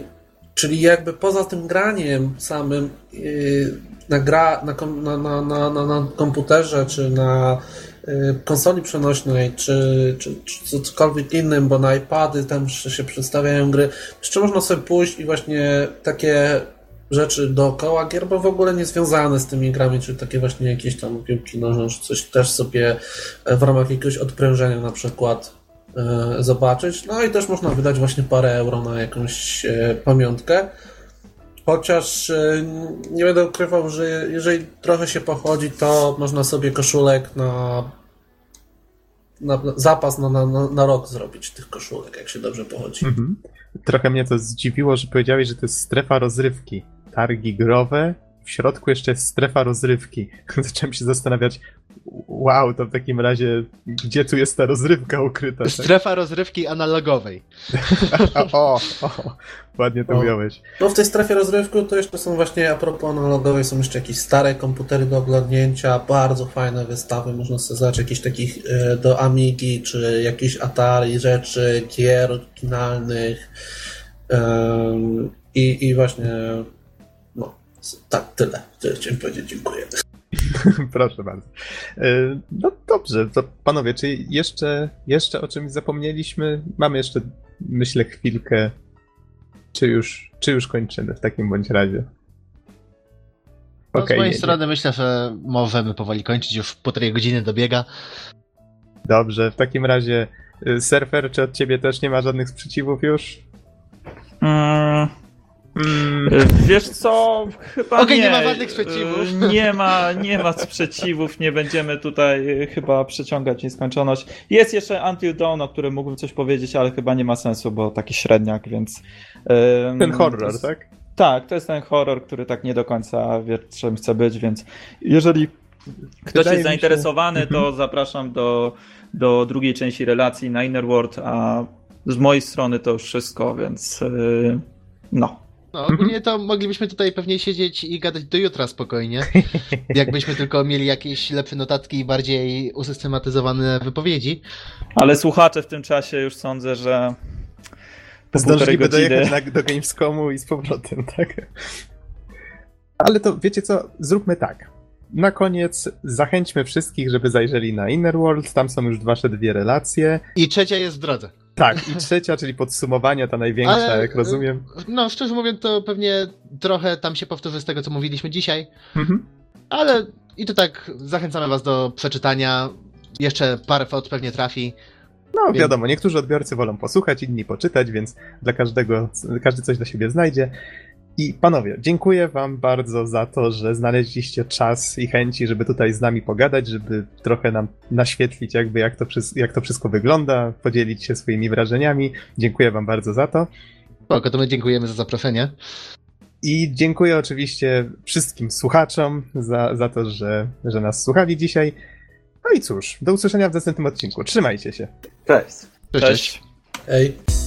czyli jakby poza tym graniem samym y, na, gra, na, na, na, na, komputerze, czy na y, konsoli przenośnej, czy, czy, czy cokolwiek innym, bo na iPady tam się przedstawiają gry, jeszcze można sobie pójść i właśnie takie rzeczy dookoła gier, bo w ogóle nie związane z tymi grami, czy takie właśnie jakieś tam piłki nożne, czy coś też sobie w ramach jakiegoś odprężenia na przykład zobaczyć. No i też można wydać właśnie parę euro na jakąś e, pamiątkę. Chociaż e, nie będę ukrywał, że jeżeli trochę się pochodzi, to można sobie koszulek na, na zapas na, na, na rok zrobić tych koszulek, jak się dobrze pochodzi. Mhm. Trochę mnie to zdziwiło, że powiedziałeś, że to jest strefa rozrywki. Targi growe, w środku jeszcze jest strefa rozrywki. (laughs) Zacząłem się zastanawiać, Wow, to w takim razie, gdzie tu jest ta rozrywka ukryta? Tak? Strefa rozrywki analogowej. (laughs) o, o, ładnie to O. ująłeś. No w tej strefie rozrywku to jeszcze są właśnie, a propos analogowej, są jeszcze jakieś stare komputery do oglądnięcia, bardzo fajne wystawy, można sobie zobaczyć jakichś takich e, do Amigi, czy jakieś Atari rzeczy, gier oryginalnych i, i właśnie no, tak, tyle. Tyle chciałem powiedzieć, dziękuję. (laughs) Proszę bardzo. E, No dobrze, to panowie, czy jeszcze, jeszcze o czymś zapomnieliśmy? Mamy jeszcze, myślę, chwilkę. Czy już, czy już kończymy w takim bądź razie? No, Okej, z mojej nie- nie. strony myślę, że możemy powoli kończyć, już półtorej godziny dobiega. Dobrze, w takim razie y, surfer, czy od ciebie też nie ma żadnych sprzeciwów już? Mm, Mm, y, wiesz co, chyba Okej, nie. nie ma żadnych sprzeciwów. Y, Nie ma, nie ma sprzeciwów, nie będziemy tutaj y, chyba przeciągać nieskończoność. Jest jeszcze Until Dawn, o którym mógłbym coś powiedzieć, ale chyba nie ma sensu, bo taki średniak, więc... ten horror, tak? Tak, to jest ten horror, który tak nie do końca wie, czym chce być, więc jeżeli ktoś Wydaje jest się- zainteresowany, to Mhm. zapraszam do, do drugiej części relacji na Inner World, a z mojej strony to już wszystko, więc no. No, ogólnie to moglibyśmy tutaj pewnie siedzieć i gadać do jutra spokojnie. (laughs) Jakbyśmy tylko mieli jakieś lepsze notatki i bardziej usystematyzowane wypowiedzi. Ale słuchacze w tym czasie już sądzę, że po Zdążyliby godziny... dojechać na, do Gamescomu i z powrotem, (laughs) tak? Ale to wiecie co, zróbmy tak. Na koniec zachęćmy wszystkich, żeby zajrzeli na Inner World, tam są już wasze dwie relacje. I trzecia jest w drodze. Tak, i trzecia, czyli podsumowania, ta największa, Ale, jak rozumiem. No, szczerze mówiąc, to pewnie trochę tam się powtórzy z tego, co mówiliśmy dzisiaj. Mhm. Ale i to tak zachęcamy was do przeczytania. Jeszcze parę fot pewnie trafi. No Więc- wiadomo, niektórzy odbiorcy wolą posłuchać, inni poczytać, więc dla każdego, każdy coś dla siebie znajdzie. I panowie, dziękuję wam bardzo za to, że znaleźliście czas i chęci, żeby tutaj z nami pogadać, żeby trochę nam naświetlić jakby jak to, jak to wszystko wygląda, podzielić się swoimi wrażeniami. Dziękuję wam bardzo za to. Spoko, to my dziękujemy za zaproszenie. I dziękuję oczywiście wszystkim słuchaczom za, za to, że, że nas słuchali dzisiaj. No i cóż, do usłyszenia w następnym odcinku. Trzymajcie się. Cześć. Cześć. cześć. Cześć. Ej.